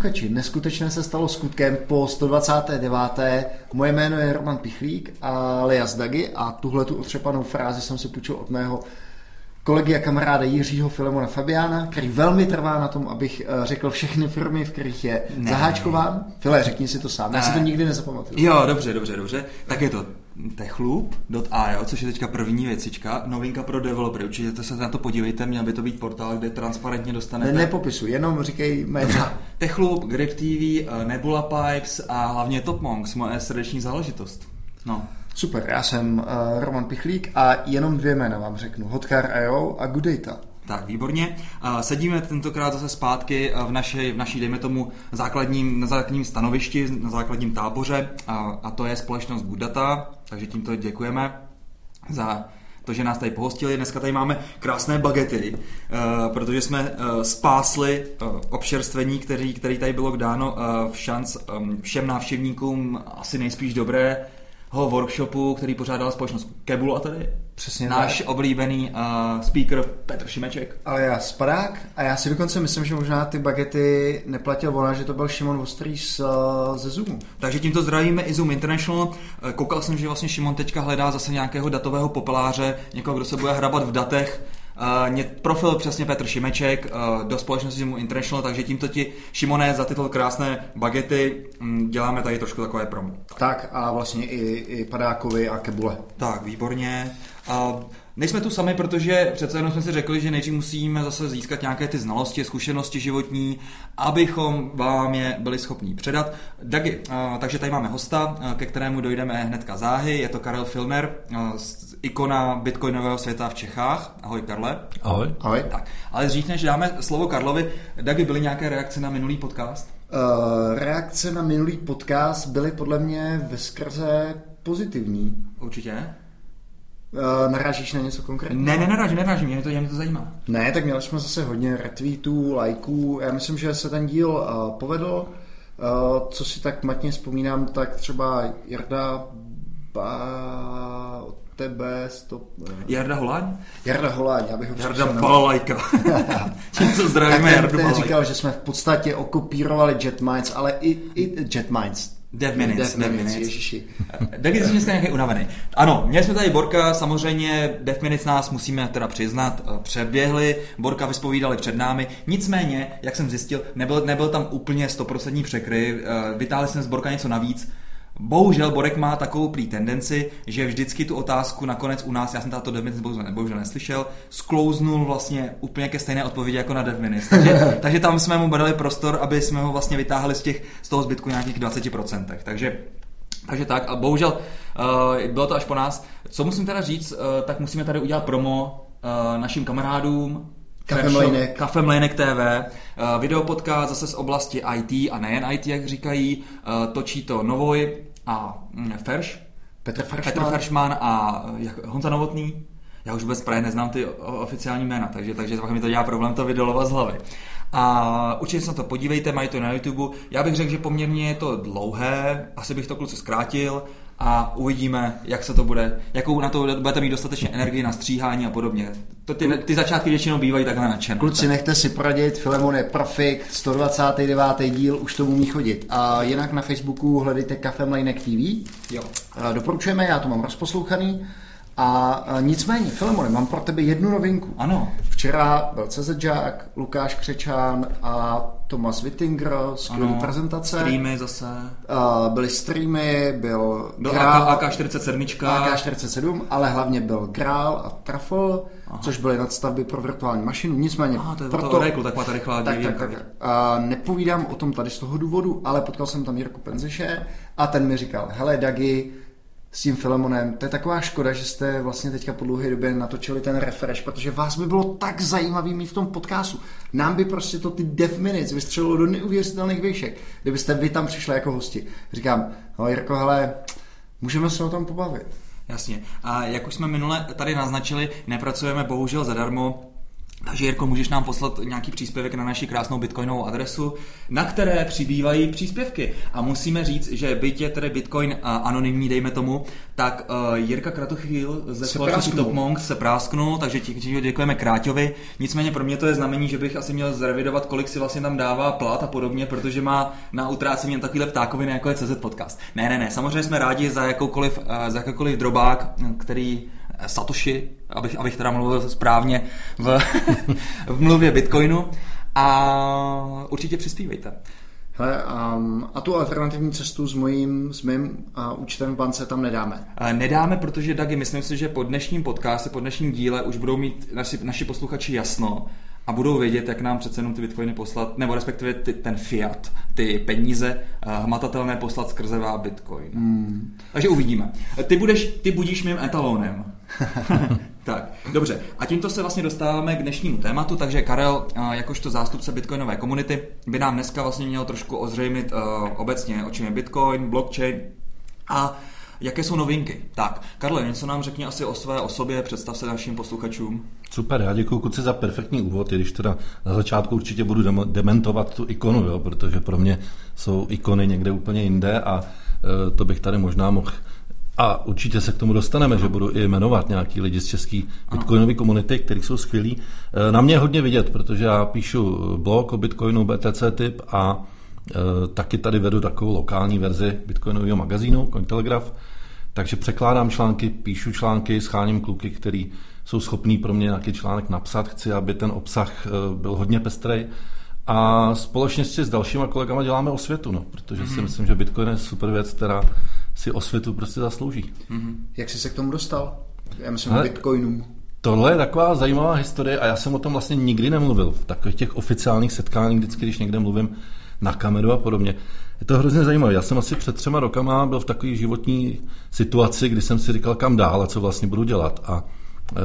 posluchači, neskutečné se stalo skutkem po 129. Moje jméno je Roman Pichlík a Leas Dagi a tuhle tu otřepanou frázi jsem si půjčil od mého kolegy a kamaráda Jiřího Filemona Fabiána, který velmi trvá na tom, abych eh, řekl všechny firmy, v kterých je ne. zaháčkován. File, řekni si to sám, ne. já si to nikdy nezapamatuju. Jo, dobře, dobře, dobře. Tak je to techloop.io, což je teďka první věcička, novinka pro developery. Určitě se na to podívejte, měl by to být portál, kde transparentně dostanete. Ne, nepopisu, jenom říkej jméno. Techloop, Grip TV, eh, Nebula Pipes a hlavně Top Monks, moje srdeční záležitost. No. Super, já jsem uh, Roman Pichlík a jenom dvě jména vám řeknu. Hotcar.io a Good Data. Tak, výborně. Sedíme tentokrát zase zpátky v naší, v naší dejme tomu, základním, na základním stanovišti, na základním táboře a, to je společnost Budata, takže tímto děkujeme za to, že nás tady pohostili. Dneska tady máme krásné bagety, protože jsme spásli občerstvení, který, který tady bylo dáno v šanc všem návštěvníkům asi nejspíš dobré workshopu, který pořádala společnost Kebulu a tady Přesně náš tak. oblíbený uh, speaker Petr Šimeček. Ale já Sparák a já si dokonce myslím, že možná ty bagety neplatil ona, že to byl Šimon Vostrý z, ze Zoomu. Takže tímto zdravíme i Zoom International. Koukal jsem, že vlastně Šimon teďka hledá zase nějakého datového popeláře, někoho, kdo se bude hrabat v datech Uh, profil přesně Petr Šimeček uh, do společnosti mu International, takže tímto ti Šimone za tyto krásné bagety um, děláme tady trošku takové promo. Tak, tak a vlastně i, i Padákovi a Kebule. Tak, výborně. Uh, Nejsme tu sami, protože přece jenom jsme si řekli, že nejdřív musíme zase získat nějaké ty znalosti, zkušenosti životní, abychom vám je byli schopni předat. Dagi, takže tady máme hosta, ke kterému dojdeme hnedka záhy. Je to Karel Filmer, ikona bitcoinového světa v Čechách. Ahoj Karle. Ahoj. Ahoj. Tak, ale dřív než dáme slovo Karlovi, Dagi, byly nějaké reakce na minulý podcast? Uh, reakce na minulý podcast byly podle mě ve skrze pozitivní. Určitě. Uh, narážíš na něco konkrétního? Ne, ne, narážím, narážím, mě to, mě to zajímá. Ne, tak měli jsme zase hodně retweetů, lajků. Já myslím, že se ten díl uh, povedl. Uh, co si tak matně vzpomínám, tak třeba Jarda ba... od tebe stop... Jarda Holáň? Jarda Holáň, já bych ho Jarda Balalajka. Tímco zdravíme Jardu Ten říkal, že jsme v podstatě okopírovali Jetminds, ale i, i Jetminds Dev Minutes, Dev Minutes, ježiši. Dev jsi dneska nějaký unavený. Ano, měli jsme tady Borka, samozřejmě Dev Minutes nás musíme teda přiznat, eh, přeběhli, Borka vyspovídali před námi, nicméně, jak jsem zjistil, nebyl, nebyl tam úplně 100% překry, eh, vytáhli jsme z Borka něco navíc, Bohužel Borek má takovou prý tendenci, že vždycky tu otázku nakonec u nás, já jsem tato Devminus bohužel, bohužel neslyšel, sklouznul vlastně úplně ke stejné odpovědi jako na Devminus. Takže, takže tam jsme mu dali prostor, aby jsme ho vlastně vytáhli z, těch, z toho zbytku nějakých 20%. Takže takže tak, a bohužel uh, bylo to až po nás. Co musím teda říct, uh, tak musíme tady udělat promo uh, našim kamarádům, Kafe Mlejnek TV, videopodcast zase z oblasti IT a nejen IT, jak říkají, točí to Novoj, a mm, Ferš, Petr Feršman, Petr Feršman a jak, Honza Novotný. Já už vůbec právě neznám ty oficiální jména, takže, takže pak mi to dělá problém to vydolovat z hlavy. A určitě se na to podívejte, mají to na YouTube. Já bych řekl, že poměrně je to dlouhé, asi bych to kluci zkrátil a uvidíme, jak se to bude, jakou na to budete mít dostatečně energii na stříhání a podobně. To ty, ty začátky většinou bývají takhle nadšené. Kluci, nechte si poradit, Filemon je profik, 129. díl, už to umí chodit. A jinak na Facebooku hledejte Cafe Mlejnek TV. Jo. Doporučujeme, já to mám rozposlouchaný. A nicméně, Filemone, mám pro tebe jednu novinku. Ano. Včera byl CZ Jack, Lukáš Křečán a Thomas Wittinger, skvělý prezentace. Streamy zase. Uh, byly streamy, byl byl Grál, AK-47. AK-47, ale hlavně byl Grál a Aha. což byly nadstavby pro virtuální mašinu. Nicméně, Aha, to je proto, to Oracle, taková ta rychlá tak, tak, tak, tak. Uh, nepovídám o tom tady z toho důvodu, ale potkal jsem tam Jirku Penzeše a ten mi říkal, hele Dagi, s tím Filemonem. To je taková škoda, že jste vlastně teďka po dlouhé době natočili ten refresh, protože vás by bylo tak zajímavý mít v tom podcastu. Nám by prostě to ty dev minutes vystřelilo do neuvěřitelných výšek, kdybyste vy tam přišli jako hosti. Říkám, no Jirko, hele, můžeme se o tom pobavit. Jasně. A jak už jsme minule tady naznačili, nepracujeme bohužel zadarmo, Takže Jirko, můžeš nám poslat nějaký příspěvek na naši krásnou bitcoinovou adresu, na které přibývají příspěvky. A musíme říct, že byť je tedy bitcoin anonymní, dejme tomu, tak uh, Jirka Kratochvíl ze společnosti Top Monk se prásknul, takže ti, děkujeme Kráťovi. Nicméně pro mě to je znamení, že bych asi měl zrevidovat, kolik si vlastně tam dává plat a podobně, protože má na utrácení jen takovýhle ptákoviny, jako je CZ Podcast. Ne, ne, ne, samozřejmě jsme rádi za, jakoukoliv, uh, za jakýkoliv drobák, který Satoshi, abych, abych teda mluvil správně v, v mluvě Bitcoinu a určitě přispívejte. Hele, um, a tu alternativní cestu s mojím, s mým uh, účtem v bance tam nedáme? Nedáme, protože Dagi, myslím si, že po dnešním podcastu, po dnešním díle už budou mít naši, naši posluchači jasno, a budou vědět, jak nám přece jenom ty bitcoiny poslat, nebo respektive ty, ten fiat, ty peníze uh, hmatatelné poslat skrze bitcoin. Hmm. Takže uvidíme. Ty, budeš, ty budíš mým etalonem. tak, dobře. A tímto se vlastně dostáváme k dnešnímu tématu, takže Karel, uh, jakožto zástupce bitcoinové komunity, by nám dneska vlastně měl trošku ozřejmit uh, obecně, o čem je bitcoin, blockchain a Jaké jsou novinky? Tak, Karle, něco nám řekni asi o své osobě, představ se našim posluchačům. Super, já děkuji kuci za perfektní úvod, i když teda na začátku určitě budu dementovat tu ikonu, jo, protože pro mě jsou ikony někde úplně jinde a e, to bych tady možná mohl a určitě se k tomu dostaneme, že budu i jmenovat nějaký lidi z české bitcoinové komunity, kteří jsou skvělí. E, na mě je hodně vidět, protože já píšu blog o bitcoinu BTC tip a e, taky tady vedu takovou lokální verzi bitcoinového magazínu Cointelegraph, takže překládám články, píšu články, scháním kluky, který jsou schopní pro mě nějaký článek napsat. Chci, aby ten obsah eh, byl hodně pestrý. A společně s dalšíma kolegama děláme osvětu, no, protože si mhm. myslím, že Bitcoin je super věc, která si osvětu prostě zaslouží. Mm-hmm. Jak jsi se k tomu dostal? Já myslím Ale, Bitcoinu. Tohle je taková zajímavá historie a já jsem o tom vlastně nikdy nemluvil v takových těch oficiálních setkáních, vždycky, když někde mluvím na kameru a podobně. Je to hrozně zajímavé. Já jsem asi před třema rokama byl v takové životní situaci, kdy jsem si říkal, kam dál a co vlastně budu dělat. A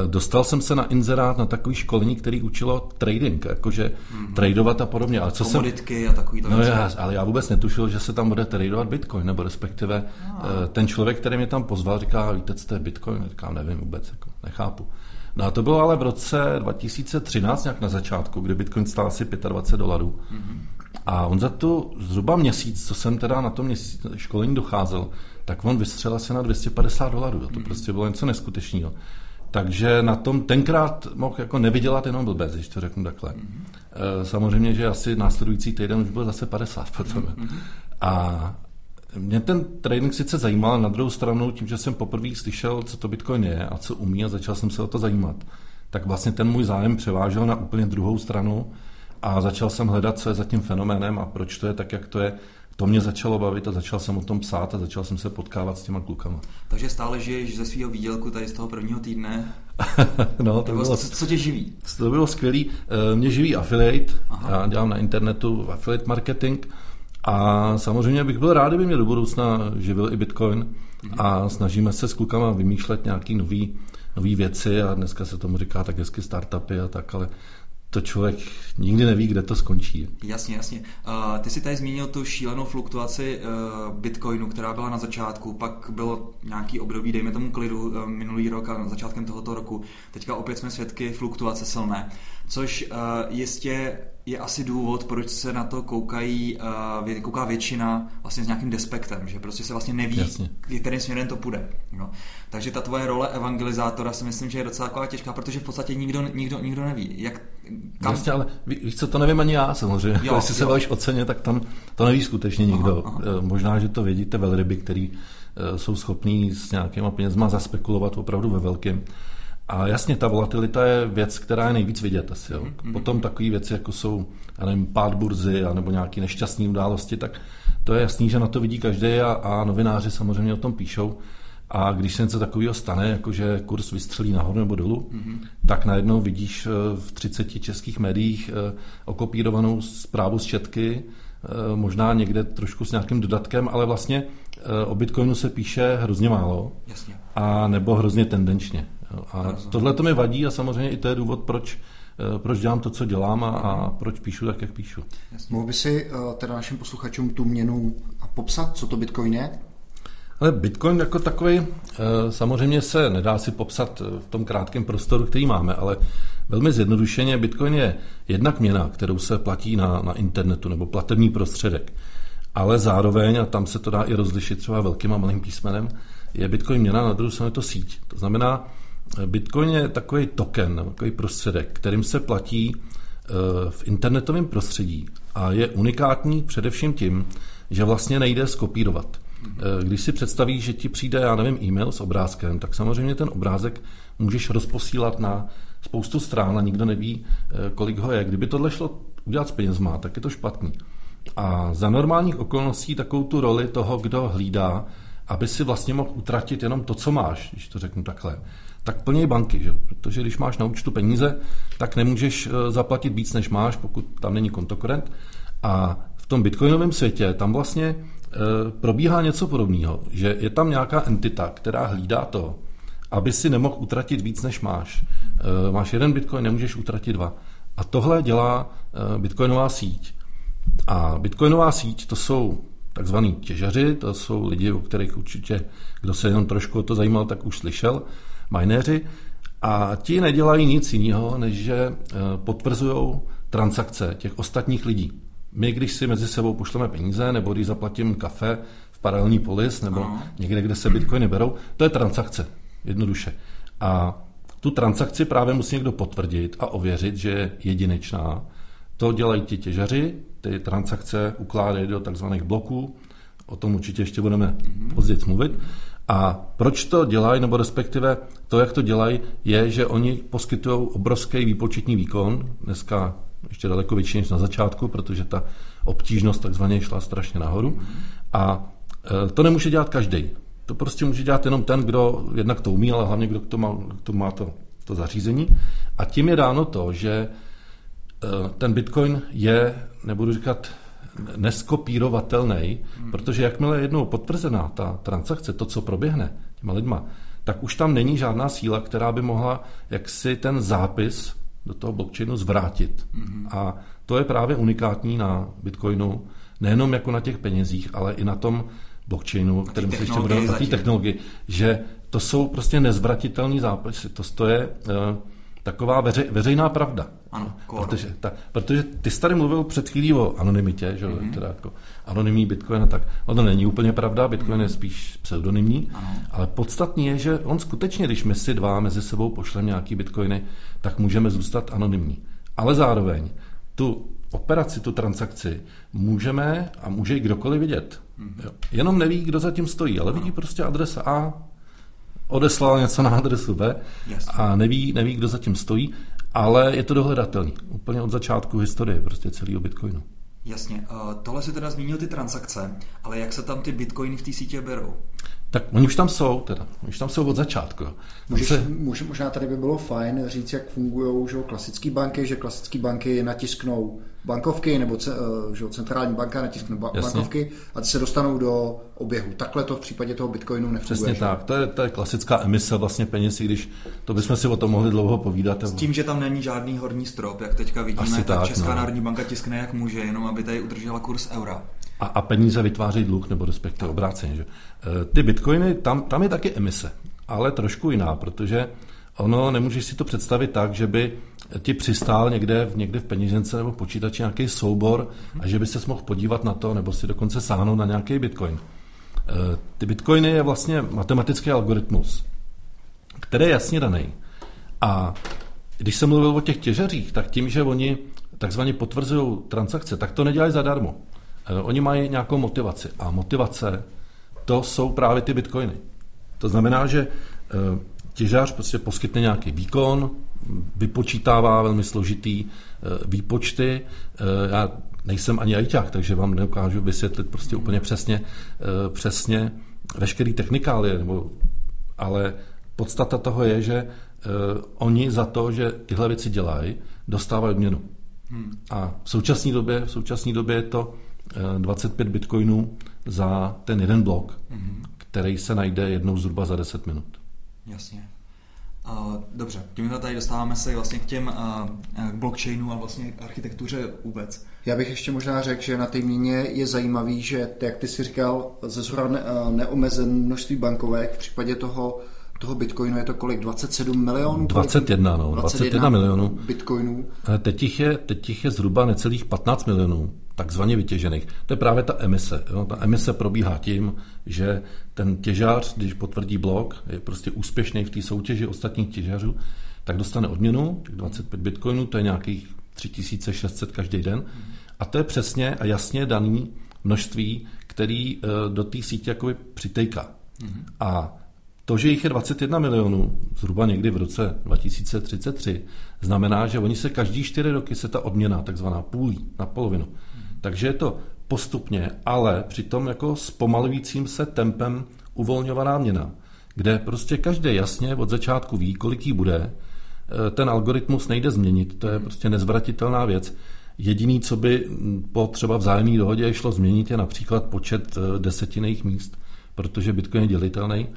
dostal jsem se na inzerát na takový školení, který učilo trading, jakože mm-hmm. tradovat a podobně. Ale co Komoditky jsem... a takový No já, ale já vůbec netušil, že se tam bude tradovat bitcoin, nebo respektive ah. ten člověk, který mě tam pozval, říká, víte, co to je bitcoin? Říkám, nevím vůbec, jako, nechápu. No a to bylo ale v roce 2013 nějak na začátku, kdy bitcoin stál asi 25 dolarů. Mm-hmm. A on za to zhruba měsíc, co jsem teda na tom měsíc, školení docházel, tak on vystřelil se na 250 dolarů. To mhm. prostě bylo něco neskutečného. Takže na tom tenkrát mohl jako nevydělat jenom blbec, když to řeknu takhle. Mm-hmm. Samozřejmě, že asi následující týden už byl zase 50 potom. Mm-hmm. A mě ten trading sice zajímal, na druhou stranu, tím, že jsem poprvé slyšel, co to Bitcoin je a co umí a začal jsem se o to zajímat, tak vlastně ten můj zájem převážel na úplně druhou stranu a začal jsem hledat, co je za tím fenoménem a proč to je tak, jak to je. To mě začalo bavit a začal jsem o tom psát a začal jsem se potkávat s těma klukama. Takže stále žiješ ze svého výdělku tady z toho prvního týdne? no, to bylo, co, co tě živí? To bylo skvělý. Eh, mě živí affiliate, Aha. já dělám na internetu affiliate marketing a samozřejmě bych byl rád, kdyby mě do budoucna živil i Bitcoin mhm. a snažíme se s klukama vymýšlet nějaký nový, nový věci a dneska se tomu říká tak hezky startupy a tak, ale to člověk nikdy neví, kde to skončí. Jasně, jasně. Ty si tady zmínil tu šílenou fluktuaci uh, Bitcoinu, která byla na začátku, pak bylo nějaký období, dejme tomu klidu, uh, minulý rok a na začátkem tohoto roku. Teďka opět jsme svědky fluktuace silné, což uh, jistě je asi důvod, proč se na to koukají, uh, kouká většina vlastně s nějakým despektem, že prostě se vlastně neví, Jasně. kterým směrem to půjde. No. Takže ta tvoje role evangelizátora si myslím, že je docela taková těžká, protože v podstatě nikdo, nikdo, nikdo neví. Jak, kam... Jasně, ale víš co, to nevím ani já samozřejmě. Jo, Jestli jo. se bavíš o ceně, tak tam to neví skutečně nikdo. Aha, aha. Eh, možná, že to vědíte velryby, který eh, jsou schopní s nějakýma penězma zaspekulovat opravdu ve velkém. A jasně, ta volatilita je věc, která je nejvíc vidět asi. Jo. Mm-hmm. Potom takové věci, jako jsou já nevím, pád burzy nebo nějaké nešťastné události, tak to je jasný, že na to vidí každý a, a novináři samozřejmě o tom píšou. A když se něco takového stane, jako že kurz vystřelí nahoru nebo dolů, mm-hmm. tak najednou vidíš eh, v 30 českých médiích eh, okopírovanou zprávu z Četky, eh, možná někde trošku s nějakým dodatkem, ale vlastně o Bitcoinu se píše hrozně málo. Jasně. A nebo hrozně tendenčně. A tohle to mi vadí a samozřejmě i to je důvod, proč proč dělám to, co dělám a, a proč píšu tak, jak píšu. Mohl by si teda našim posluchačům tu měnu popsat, co to Bitcoin je? Ale Bitcoin jako takový eh, samozřejmě se nedá si popsat v tom krátkém prostoru, který máme, ale Velmi zjednodušeně, Bitcoin je jednak měna, kterou se platí na, na internetu nebo platební prostředek. Ale zároveň, a tam se to dá i rozlišit třeba velkým a malým písmenem, je Bitcoin měna, na druhou stranu je to síť. To znamená, Bitcoin je takový token, takový prostředek, kterým se platí eh, v internetovém prostředí a je unikátní především tím, že vlastně nejde skopírovat. Eh, když si představíš, že ti přijde, já nevím, e-mail s obrázkem, tak samozřejmě ten obrázek můžeš rozposílat na spoustu strán a nikdo neví, eh, kolik ho je. Kdyby tohle šlo udělat s penězma, tak je to špatný. A za normálních okolností takovou tu roli toho, kdo hlídá, aby si vlastně mohl utratit jenom to, co máš, když to řeknu takhle, tak plně banky, že? protože když máš na účtu peníze, tak nemůžeš eh, zaplatit víc, než máš, pokud tam není kontokorent. A v tom bitcoinovém světě tam vlastně e, probíhá něco podobného, že je tam nějaká entita, která hlídá to, aby si nemohl utratit víc, než máš. E, máš jeden bitcoin, nemůžeš utratit dva. A tohle dělá bitcoinová síť. A bitcoinová síť to jsou takzvaní těžaři, to jsou lidi, o kterých určitě, kdo se jenom trošku o to zajímal, tak už slyšel, minéři, a ti nedělají nic jiného, než že eh, potvrzují transakce těch ostatních lidí. My, když si mezi sebou pošleme peníze, nebo když zaplatím kafe v paralelní polis, nebo no. někde, kde se bitcoiny berou, to je transakce, jednoduše. A tu transakci právě musí někdo potvrdit a ověřit, že je jedinečná. To dělají ti těžaři, ty transakce ukládají do takzvaných bloků, o tom určitě ještě budeme mm-hmm. později mluvit. A proč to dělají, nebo respektive to, jak to dělají, je, že oni poskytují obrovský výpočetní výkon, dneska ještě daleko větší než na začátku, protože ta obtížnost takzvaně šla strašně nahoru. A e, to nemůže dělat každý. To prostě může dělat jenom ten, kdo jednak to umí, ale hlavně kdo to má, to, má to, to zařízení. A tím je dáno to, že e, ten Bitcoin je, nebudu říkat neskopírovatelný, hmm. protože jakmile je jednou potvrzená ta transakce, to, co proběhne těma lidma, tak už tam není žádná síla, která by mohla jaksi ten zápis do toho blockchainu zvrátit. Hmm. A to je právě unikátní na Bitcoinu, nejenom jako na těch penězích, ale i na tom blockchainu, kterým se ještě bude na té technologii, že to jsou prostě nezvratitelný zápisy. To, to je uh, taková veře, veřejná pravda. Ano, protože, ta, protože ty jsi tady mluvil před chvílí o anonymitě, že mm-hmm. teda jako anonymní Bitcoin, a tak ono není úplně pravda, Bitcoin mm-hmm. je spíš pseudonymní, ano. ale podstatný je, že on skutečně, když my si dva mezi sebou pošleme nějaký Bitcoiny, tak můžeme zůstat anonymní. Ale zároveň tu operaci, tu transakci můžeme a může i kdokoliv vidět. Mm-hmm. Jo. Jenom neví, kdo za tím stojí, ale vidí prostě adresa A, odeslal něco na adresu B Jasně. a neví, neví, kdo zatím stojí, ale je to dohledatelný. Úplně od začátku historie prostě celého Bitcoinu. Jasně. Uh, tohle si teda zmínil ty transakce, ale jak se tam ty bitcoiny v té sítě berou? Tak oni už tam jsou, teda. Oni už tam jsou od začátku. Můžeš, se... možná tady by bylo fajn říct, jak fungují klasické banky, že klasické banky natisknou bankovky, nebo ce, eh, že centrální banka natiskne ba- bankovky a ty se dostanou do oběhu. Takhle to v případě toho Bitcoinu nefunguje. Přesně že? tak. To je, to je klasická emise vlastně peněz, když to bychom si o tom mohli dlouho povídat. S tím, že tam není žádný horní strop, jak teďka vidíme, Asi tak, tak Česká no. národní banka tiskne jak může, jenom aby tady udržela kurz eura. A, a peníze vytváří dluh, nebo respektive obráceně. Že? Eh, ty bitcoiny, tam, tam je taky emise, ale trošku jiná, protože ono nemůžeš si to představit tak, že by ti přistál někde, někde v peněžence nebo počítači nějaký soubor a že by se mohl podívat na to, nebo si dokonce sáhnout na nějaký bitcoin. Eh, ty bitcoiny je vlastně matematický algoritmus, který je jasně daný. A když jsem mluvil o těch těžařích, tak tím, že oni takzvaně potvrzují transakce, tak to nedělají zadarmo. Eh, oni mají nějakou motivaci a motivace to jsou právě ty bitcoiny. To znamená, že eh, těžař prostě poskytne nějaký výkon, vypočítává velmi složitý eh, výpočty. Já nejsem ani ajťák, takže vám neukážu vysvětlit prostě úplně přesně, přesně veškerý technikálie, nebo, ale podstata toho je, že oni za to, že tyhle věci dělají, dostávají odměnu. Hmm. A v současné době, v současné době je to 25 bitcoinů za ten jeden blok, mm-hmm. který se najde jednou zhruba za 10 minut. Jasně. Uh, dobře, tímhle tady dostáváme se vlastně k těm uh, k blockchainu a vlastně architektuře vůbec. Já bych ještě možná řekl, že na té měně je zajímavý, že jak ty si říkal, ze zhora ne, neomezen množství bankovek, v případě toho toho bitcoinu je to kolik? 27 milionů? 21, no, 21 milionů. bitcoinů. Teď jich, je, teď jich je zhruba necelých 15 milionů takzvaně vytěžených. To je právě ta emise. Jo? Ta emise probíhá tím, že ten těžář, když potvrdí blok, je prostě úspěšný v té soutěži ostatních těžařů, tak dostane odměnu, těch 25 bitcoinů, to je nějakých 3600 každý den. A to je přesně a jasně daný množství, který eh, do té sítě jakoby přitejká. A to, že jich je 21 milionů, zhruba někdy v roce 2033, znamená, že oni se každý čtyři roky se ta odměna takzvaná půlí na polovinu. Takže je to postupně, ale přitom jako zpomalujícím se tempem uvolňovaná měna, kde prostě každý jasně od začátku ví, kolik jí bude, e, ten algoritmus nejde změnit, to je prostě nezvratitelná věc. Jediný, co by po třeba vzájemné dohodě šlo změnit, je například počet e, desetinných míst, protože Bitcoin je dělitelný.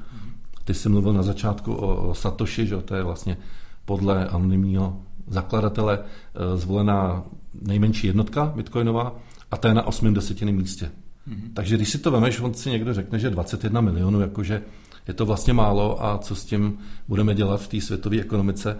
Ty jsi mluvil na začátku o Satoshi, že to je vlastně podle anonymního zakladatele e, zvolená nejmenší jednotka bitcoinová a to je na 8 desetiném místě. Mm-hmm. Takže když si to vemeš, on si někdo řekne, že 21 milionů, jakože je to vlastně málo a co s tím budeme dělat v té světové ekonomice,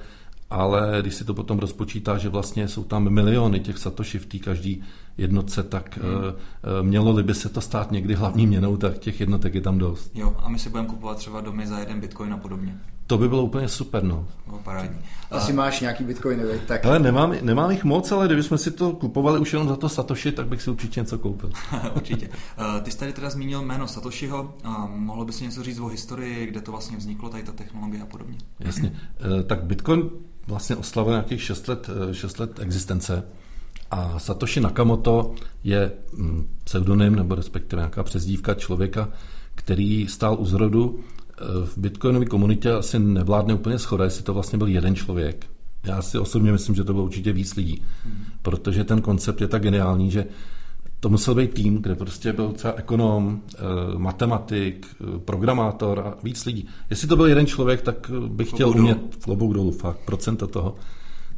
ale když si to potom rozpočítá, že vlastně jsou tam miliony těch satoshi v té každý jednotce, tak hmm. mělo-li by se to stát někdy hlavní měnou, tak těch jednotek je tam dost. Jo, a my si budeme kupovat třeba domy za jeden bitcoin a podobně. To by bylo úplně super, no. no parádní. Asi a... máš nějaký bitcoiny, tak... Ale nemám, nemám jich moc, ale kdybychom si to kupovali už jenom za to Satoshi, tak bych si určitě něco koupil. určitě. Uh, ty jsi tady teda zmínil jméno Satoshiho. A mohlo by si něco říct o historii, kde to vlastně vzniklo, tady ta technologie a podobně? Jasně. Uh, tak Bitcoin vlastně oslavil nějakých 6 let, 6 let existence. A Satoshi Nakamoto je mm, pseudonym nebo respektive nějaká přezdívka člověka, který stál u zrodu v bitcoinové komunitě asi nevládne úplně schoda, jestli to vlastně byl jeden člověk. Já si osobně myslím, že to bylo určitě víc lidí, mm. protože ten koncept je tak geniální, že to musel být tým, kde prostě byl třeba ekonom, eh, matematik, eh, programátor a víc lidí. Jestli to byl jeden člověk, tak bych chtěl umět v klobouk dolů, fakt, procenta toho,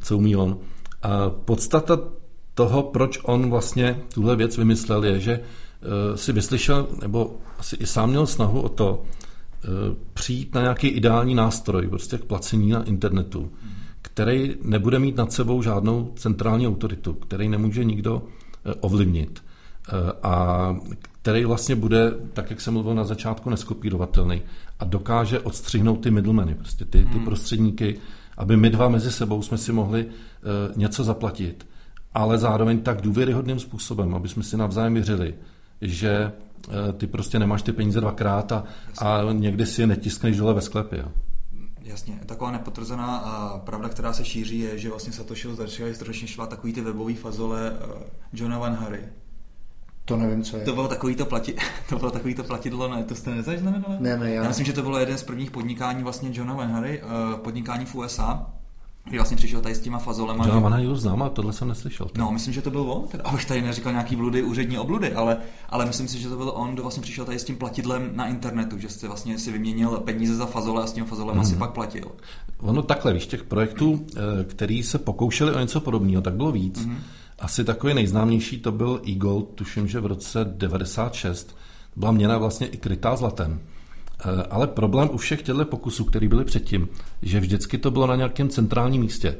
co umí on. A podstata toho, proč on vlastně tuhle věc vymyslel, je, že si vyslyšel, nebo asi i sám měl snahu o to, Eh, přijít na nějaký ideální nástroj, prostě k placení na internetu, který nebude mít nad sebou žádnou centrální autoritu, který nemůže nikdo eh, ovlivnit eh, a který vlastně bude, tak jak jsem mluvil na začátku, neskopírovatelný a dokáže odstřihnout ty middlemany, prostě ty, ty hmm. prostředníky, aby my dva mezi sebou jsme si mohli něco zaplatit, ale zároveň tak důvěryhodným způsobem, aby jsme si navzájem věřili, že Eh, ty prostě nemáš ty peníze dvakrát a, a někdy si je netiskneš dole ve sklepě. Jo. Jasně, taková nepotvrzená a pravda, která se šíří, je, že vlastně Satoshi začali strašně švat takový ty webový fazole uh, Johna Van Harry. To nevím, co je. To bylo takový to, plati, to bylo takový to platidlo, ne, to jste nezaznamenali? Ne, ne, já. já myslím, že to bylo jeden z prvních podnikání vlastně Johna Van Harry, uh, podnikání v USA, kdy vlastně přišel tady s těma fazolema. Já Van už znám, ale tohle jsem neslyšel. Tady. No, myslím, že to byl on, teda, abych tady neříkal nějaký bludy, úřední obludy, ale, ale myslím si, že to byl on, kdo vlastně přišel tady s tím platidlem na internetu, že jste vlastně si vyměnil peníze za fazole a s tím fazolem hmm. asi pak platil. Ono takhle, víš, těch projektů, eh, který se pokoušeli o něco podobného, tak bylo víc. Hmm. Asi takový nejznámější to byl Eagle, tuším, že v roce 96 byla měna vlastně i krytá zlatem. Eh, ale problém u všech těchto pokusů, které byly předtím, že vždycky to bylo na nějakém centrálním místě,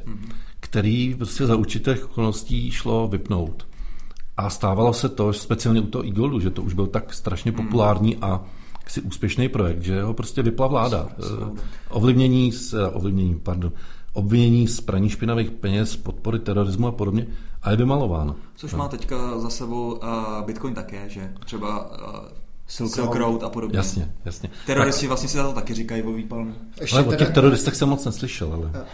který prostě za určitých okolností šlo vypnout. A stávalo se to, speciálně u toho Eagle, že to už byl tak strašně populární a si úspěšný projekt, že ho prostě vypla vláda. Eh, ovlivnění, s, eh, ovlivnění, pardon, obvinění z praní špinavých peněz, podpory terorismu a podobně a je vymalováno. Což má teďka za sebou uh, Bitcoin také, že třeba uh, Silk, Silk Road a podobně. Jasně, jasně. Teroristi tak. vlastně si za to taky říkají o výpalnu. Ale o těch teroristech jsem moc neslyšel. Ale...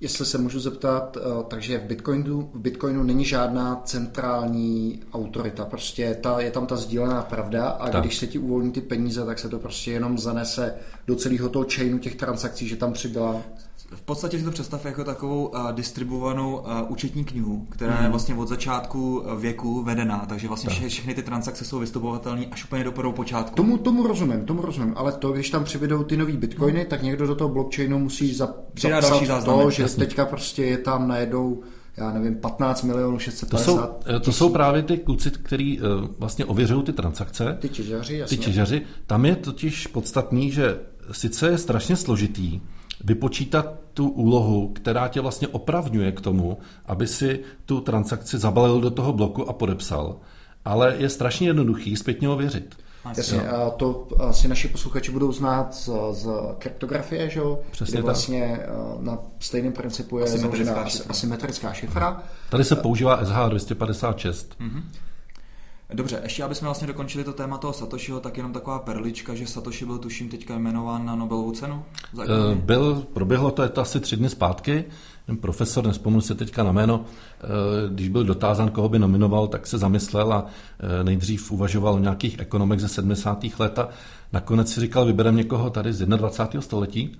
Jestli se můžu zeptat, eh, takže v Bitcoinu, v Bitcoinu není žádná centrální autorita, prostě ta, je tam ta sdílená pravda a tak. když se ti uvolní ty peníze, tak se to prostě jenom zanese do celého toho chainu těch transakcí, že tam přibyla v podstatě si to představ jako takovou uh, distribuovanou uh, účetní knihu, která mm. je mhm. vlastně od začátku věku vedená, takže vlastně tak. všechny ty transakce jsou vystupovatelné až úplně do prvou počátku. Tomu, tomu rozumím, tomu rozumím, ale to, když tam přibydou ty nový bitcoiny, no. tak někdo do toho blockchainu musí zap, zapsat to, že Jasně. teďka prostě je tam najednou já nevím, 15 milionů 650 To jsou, eh, to jsou právě ty kluci, kteří uh, vlastně ověřují ty transakce. Ty těžaři, jasně. Ty těžaři. Tam je totiž podstatný, že sice je strašně složitý vypočítat tu úlohu, která tě vlastně opravňuje k tomu, aby si tu transakci zabalil do toho bloku a podepsal, ale je strašně jednoduchý zpětně ověřit. Jasně, a to asi naši posluchači budou znát z, z kryptografie, že jo? Přesně Kdy tak. vlastně uh, na stejném principu je Asymetrická založená šifra. asymetrická šifra. Tady se používá SH256. Dobře, ještě abychom vlastně dokončili to téma toho Satoshiho, tak jenom taková perlička, že Satoshi byl tuším teďka jmenován na Nobelovu cenu. Za Eh. Byl, proběhlo to, je to asi tři dny zpátky, ten profesor, nespomenu se teďka na jméno, eh, když byl dotázán, koho by nominoval, tak se zamyslel a eh, nejdřív uvažoval o nějakých ekonomech ze 70. let a nakonec si říkal, vybereme někoho tady z 21. století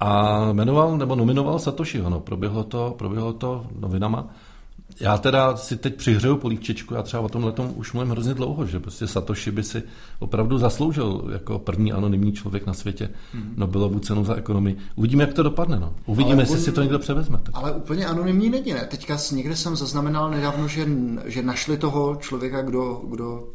a jmenoval nebo nominoval Satoshiho, no, proběhlo to, proběhlo to novinama. Já teda si teď přihřeju polívčičku, já třeba o tomhle už mluvím hrozně dlouho, že prostě Satoshi by si opravdu zasloužil jako první anonymní člověk na světě Nobelovu cenu za ekonomii. Uvidíme, jak to dopadne. No. Uvidíme, Ale jestli on- si to někdo převezme. Tak. Ale úplně anonymní není, ne? Teďka někde jsem zaznamenal nedávno, že, že našli toho člověka, kdo, kdo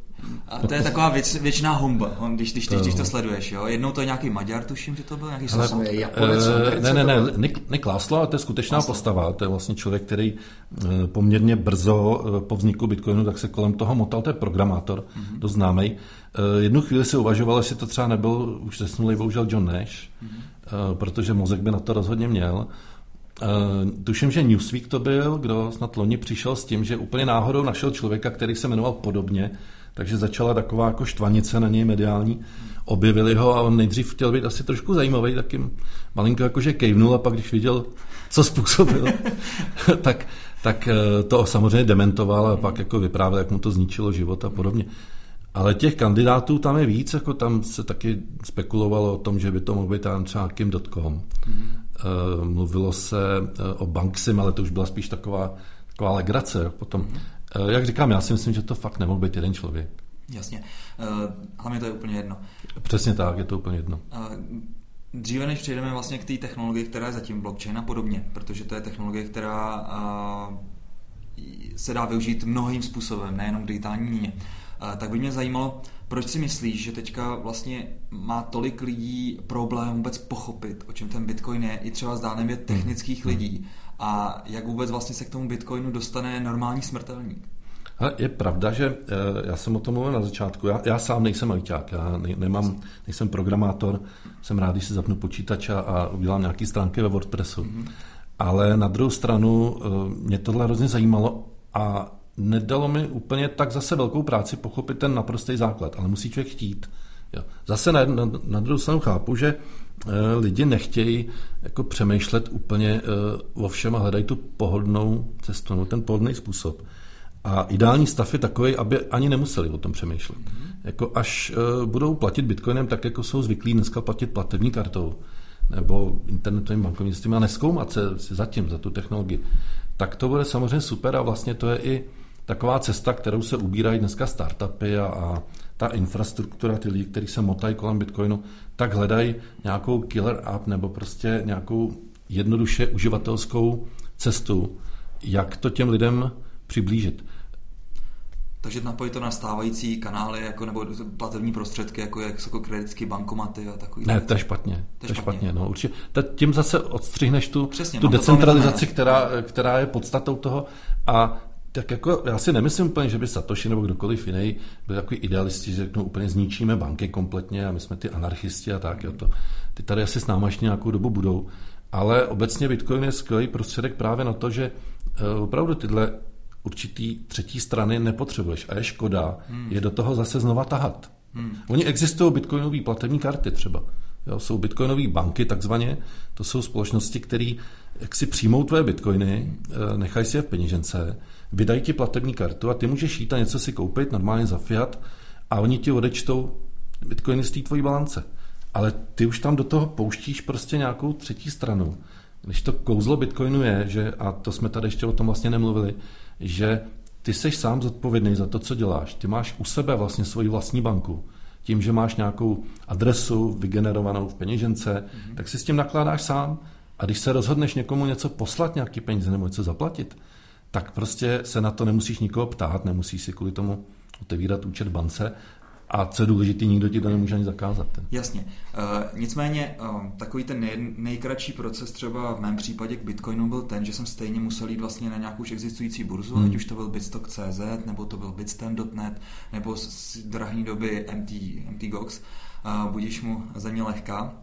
A to je taková věc, věčná humba, on, když, když, když, když to sleduješ. Jo? Jednou to je nějaký Maďar, tuším, že to byl nějaký Ale- Japonec, Eh, Americe, ne, ne, to ne, Nick Laszlo, to je skutečná postava, to je vlastně člověk, který eh, poměrně brzo eh, po vzniku Bitcoinu, tak se kolem toho motal, to je programátor, Mhm. dost známý. Jednu chvíli se uvažoval, jestli to třeba nebyl už zesnulý bohužel John Nash, Mhm. eh, protože mozek by na to rozhodně měl. Eh, Tuším, že Newsweek to byl, kdo snad loni přišel s tím, že úplně náhodou našel člověka, který se jmenoval podobně, takže začala taková jako štvanice na něj mediální. Objevili ho a on nejdřív chtěl být asi trošku zajímavý, tak jim malinko jakože kejvnul a pak když viděl, co způsobil, tak, tak eh, to samozřejmě dementoval a pak jako vyprávěl, jak mu to zničilo život a podobně. Ale těch kandidátů tam je víc, jako tam se taky spekulovalo o tom, že by to mohl být tam třeba Kim. Mm. Mluvilo se eh, o Banksim, ale to už byla spíš taková, taková legrace. Potom, Eh, jak říkám, já si myslím, že to fakt nemohl být jeden člověk. Jasně. Uh, hlavně to je úplně jedno. Přesně tak, je to úplně jedno. Uh, dříve než přejdeme vlastně k té technologii, která je zatím blockchain a podobně, protože to je technologie, která se dá využít mnohým způsobem, nejenom k digitální měně. Tak by mě zajímalo, proč si myslíš, že teďka vlastně má tolik lidí problém vůbec pochopit, o čem ten Bitcoin je, i třeba zdánlivě technických lidí, a jak vůbec vlastně se k tomu Bitcoinu dostane normální smrtelník? Je pravda, že eh, já jsem o tom mluvil na začátku. Já, já sám nejsem ajťák, já ne, nemám, nejsem programátor, jsem rád, když si zapnu počítač a, a udělám nějaké stránky ve WordPressu. Mm-hmm. Ale na druhou stranu eh, mě tohle hrozně zajímalo a nedalo mi úplně tak zase velkou práci pochopit ten naprostý základ, ale musí člověk chtít. Jo. Zase na, na, na druhou stranu chápu, že lidi nechtějí jako přemýšlet úplně e, o všem a hledají tu pohodlnou cestu, no, ten pohodlný způsob. A ideální stav je takový, aby ani nemuseli o tom přemýšlet. Mm-hmm. Jako až e, budou platit bitcoinem tak, jako jsou zvyklí dneska platit platební kartou nebo internetovým bankovnictvím a neskoumat se zatím za tu technologii, tak to bude samozřejmě super a vlastně to je i taková cesta, kterou se ubírají dneska startupy a, a ta infrastruktura, ty lidi, kteří se motají kolem Bitcoinu, tak hledají nějakou killer app nebo prostě nějakou jednoduše uživatelskou cestu, jak to těm lidem přiblížit. Takže napojit to na stávající kanály jako, nebo platební prostředky, jako, jako kreditky, bankomaty a takový. Ne, to je špatně. To je špatně. špatně no, určitě. Tím zase odstřihneš tu, Přesně, tu decentralizaci, která, která je podstatou toho. A tak jako já si nemyslím úplně, že by Satoshi nebo kdokoliv jiný byl takový idealisti, že řeknou úplně zničíme banky kompletně a my jsme ty anarchisti a tak. Jo, to, ty tady asi s náma ještě nějakou dobu budou. Ale obecně Bitcoin je skvělý prostředek právě na to, že uh, opravdu tyhle určitý třetí strany nepotřebuješ a je škoda hmm. je do toho zase znova tahat. Hmm. Oni existují bitcoinové platební karty třeba. Jo, jsou bitcoinové banky takzvaně, to jsou společnosti, které jak si přijmou tvoje bitcoiny, nechají si je v peněžence, vydají ti platební kartu a ty můžeš jít a něco si koupit normálně za fiat a oni ti odečtou bitcoiny z té tvojí balance. Ale ty už tam do toho pouštíš prostě nějakou třetí stranu. Když to kouzlo bitcoinu je, že, a to jsme tady ještě o tom vlastně nemluvili, že ty jsi sám zodpovědný za to, co děláš. Ty máš u sebe vlastně svoji vlastní banku. Tím, že máš nějakou adresu vygenerovanou v peněžence, mm-hmm. tak si s tím nakládáš sám. A když se rozhodneš někomu něco poslat, nějaký peníze nebo něco zaplatit, tak prostě se na to nemusíš nikoho ptát, nemusíš si kvůli tomu otevírat účet bance. A co je důležité, nikdo ti to nemůže ani zakázat. Ten. Jasně. Uh, nicméně uh, takový ten nej, nejkratší proces třeba v mém případě k Bitcoinu byl ten, že jsem stejně musel jít vlastně na nějakou už existující burzu, hmm. ať už to byl Bitstock.cz, nebo to byl Bitstamp.net, nebo z drahní doby MT, MTGOX. Uh, budíš mu země lehká.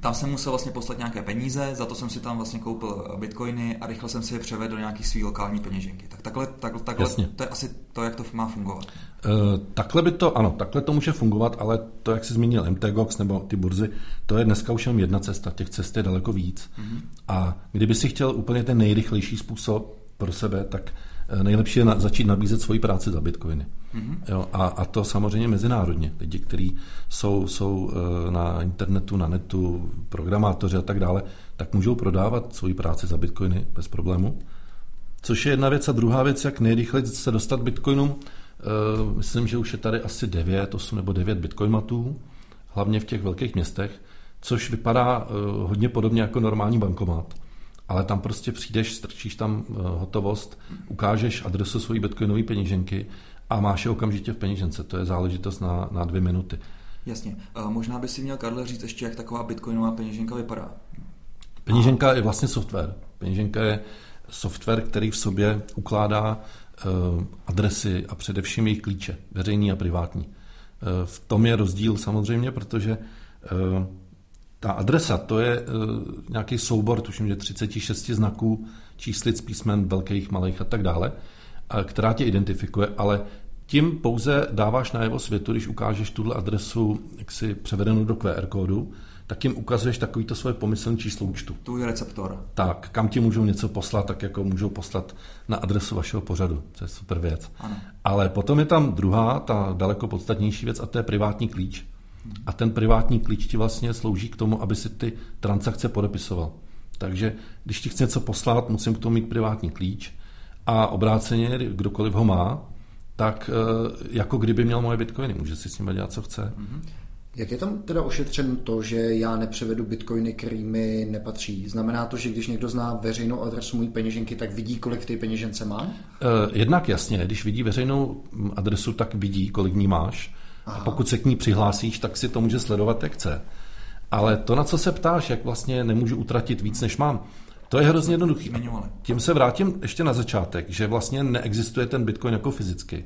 Tam jsem musel vlastně poslat nějaké peníze, za to jsem si tam vlastně koupil bitcoiny a rychle jsem si je převedl do nějaký svý lokální peněženky. Tak takhle, takhle, takhle to je asi to, jak to má fungovat. Uh, takhle by to, ano, takhle to může fungovat, ale to, jak jsi zmínil MTGOX nebo ty burzy, to je dneska už jenom jedna cesta, těch cest je daleko víc. Mm-hmm. A kdyby si chtěl úplně ten nejrychlejší způsob pro sebe, tak Eh, nejlepší je na, začít nabízet svoji práci za bitcoiny. Mm-hmm. Jo, a, a to samozřejmě mezinárodně. Lidi, kteří jsou, jsou eh, na internetu, na netu, programátoři a tak dále, tak můžou prodávat svoji práci za bitcoiny bez problému. Což je jedna věc. A druhá věc, jak nejrychleji se dostat bitcoinům, uh, myslím, že už je tady asi 9, 8 nebo 9 bitcoinmatů, hlavně v těch velkých městech, což vypadá hodně podobně jako normální bankomat ale tam prostě přijdeš, strčíš tam eh, hotovost, ukážeš adresu svojí bitcoinové peněženky a máš je okamžitě v peněžence. To je záležitost na, na dvě minuty. Jasně. Uh, možná by si měl, Karle, říct ještě, jak taková bitcoinová peněženka vypadá. Peněženka je vlastně software. Peněženka je software, který v sobě ukládá uh, adresy a především jejich klíče, veřejný a privátní. V tom je rozdíl samozřejmě, protože ta adresa, to je uh, nějaký soubor, tuším, že 36 znaků, číslic, písmen, velkých, malých a tak dále, která tě identifikuje, ale tím pouze dáváš najevo světu, když ukážeš tuhle adresu jaksi převedenou do QR kódu, tak jim ukazuješ takovýto svoje pomyslné číslo účtu. Tu je receptor. Tak, kam ti můžou něco poslat, tak jako můžou poslat na adresu vašeho pořadu. To je super věc. Ano. Ale potom je tam druhá, ta daleko podstatnější věc, a to je privátní klíč. A ten privátní klíč ti vlastně slouží k tomu, aby si ty transakce podepisoval. Takže když ti chci něco poslat, musím k tomu mít privátní klíč a obráceně, kdokoliv ho má, tak eh, jako kdyby měl moje bitcoiny, může si s nimi dělat, co chce. Mm-hmm. Jak je tam teda ošetřeno to, že já nepřevedu bitcoiny, který mi nepatří? Znamená to, že když někdo zná veřejnou adresu mojí peněženky, tak vidí, kolik ty peněžence má? Eh, jednak jasně, když vidí veřejnou adresu, tak vidí, kolik ní máš. Aha. A pokud se k ní přihlásíš, tak si to může sledovat, jak chce. Ale to, na co se ptáš, jak vlastně nemůžu utratit víc, než mám, to je hrozně jednoduchý. Tím se vrátím ještě na začátek, že vlastně neexistuje ten Bitcoin jako fyzicky.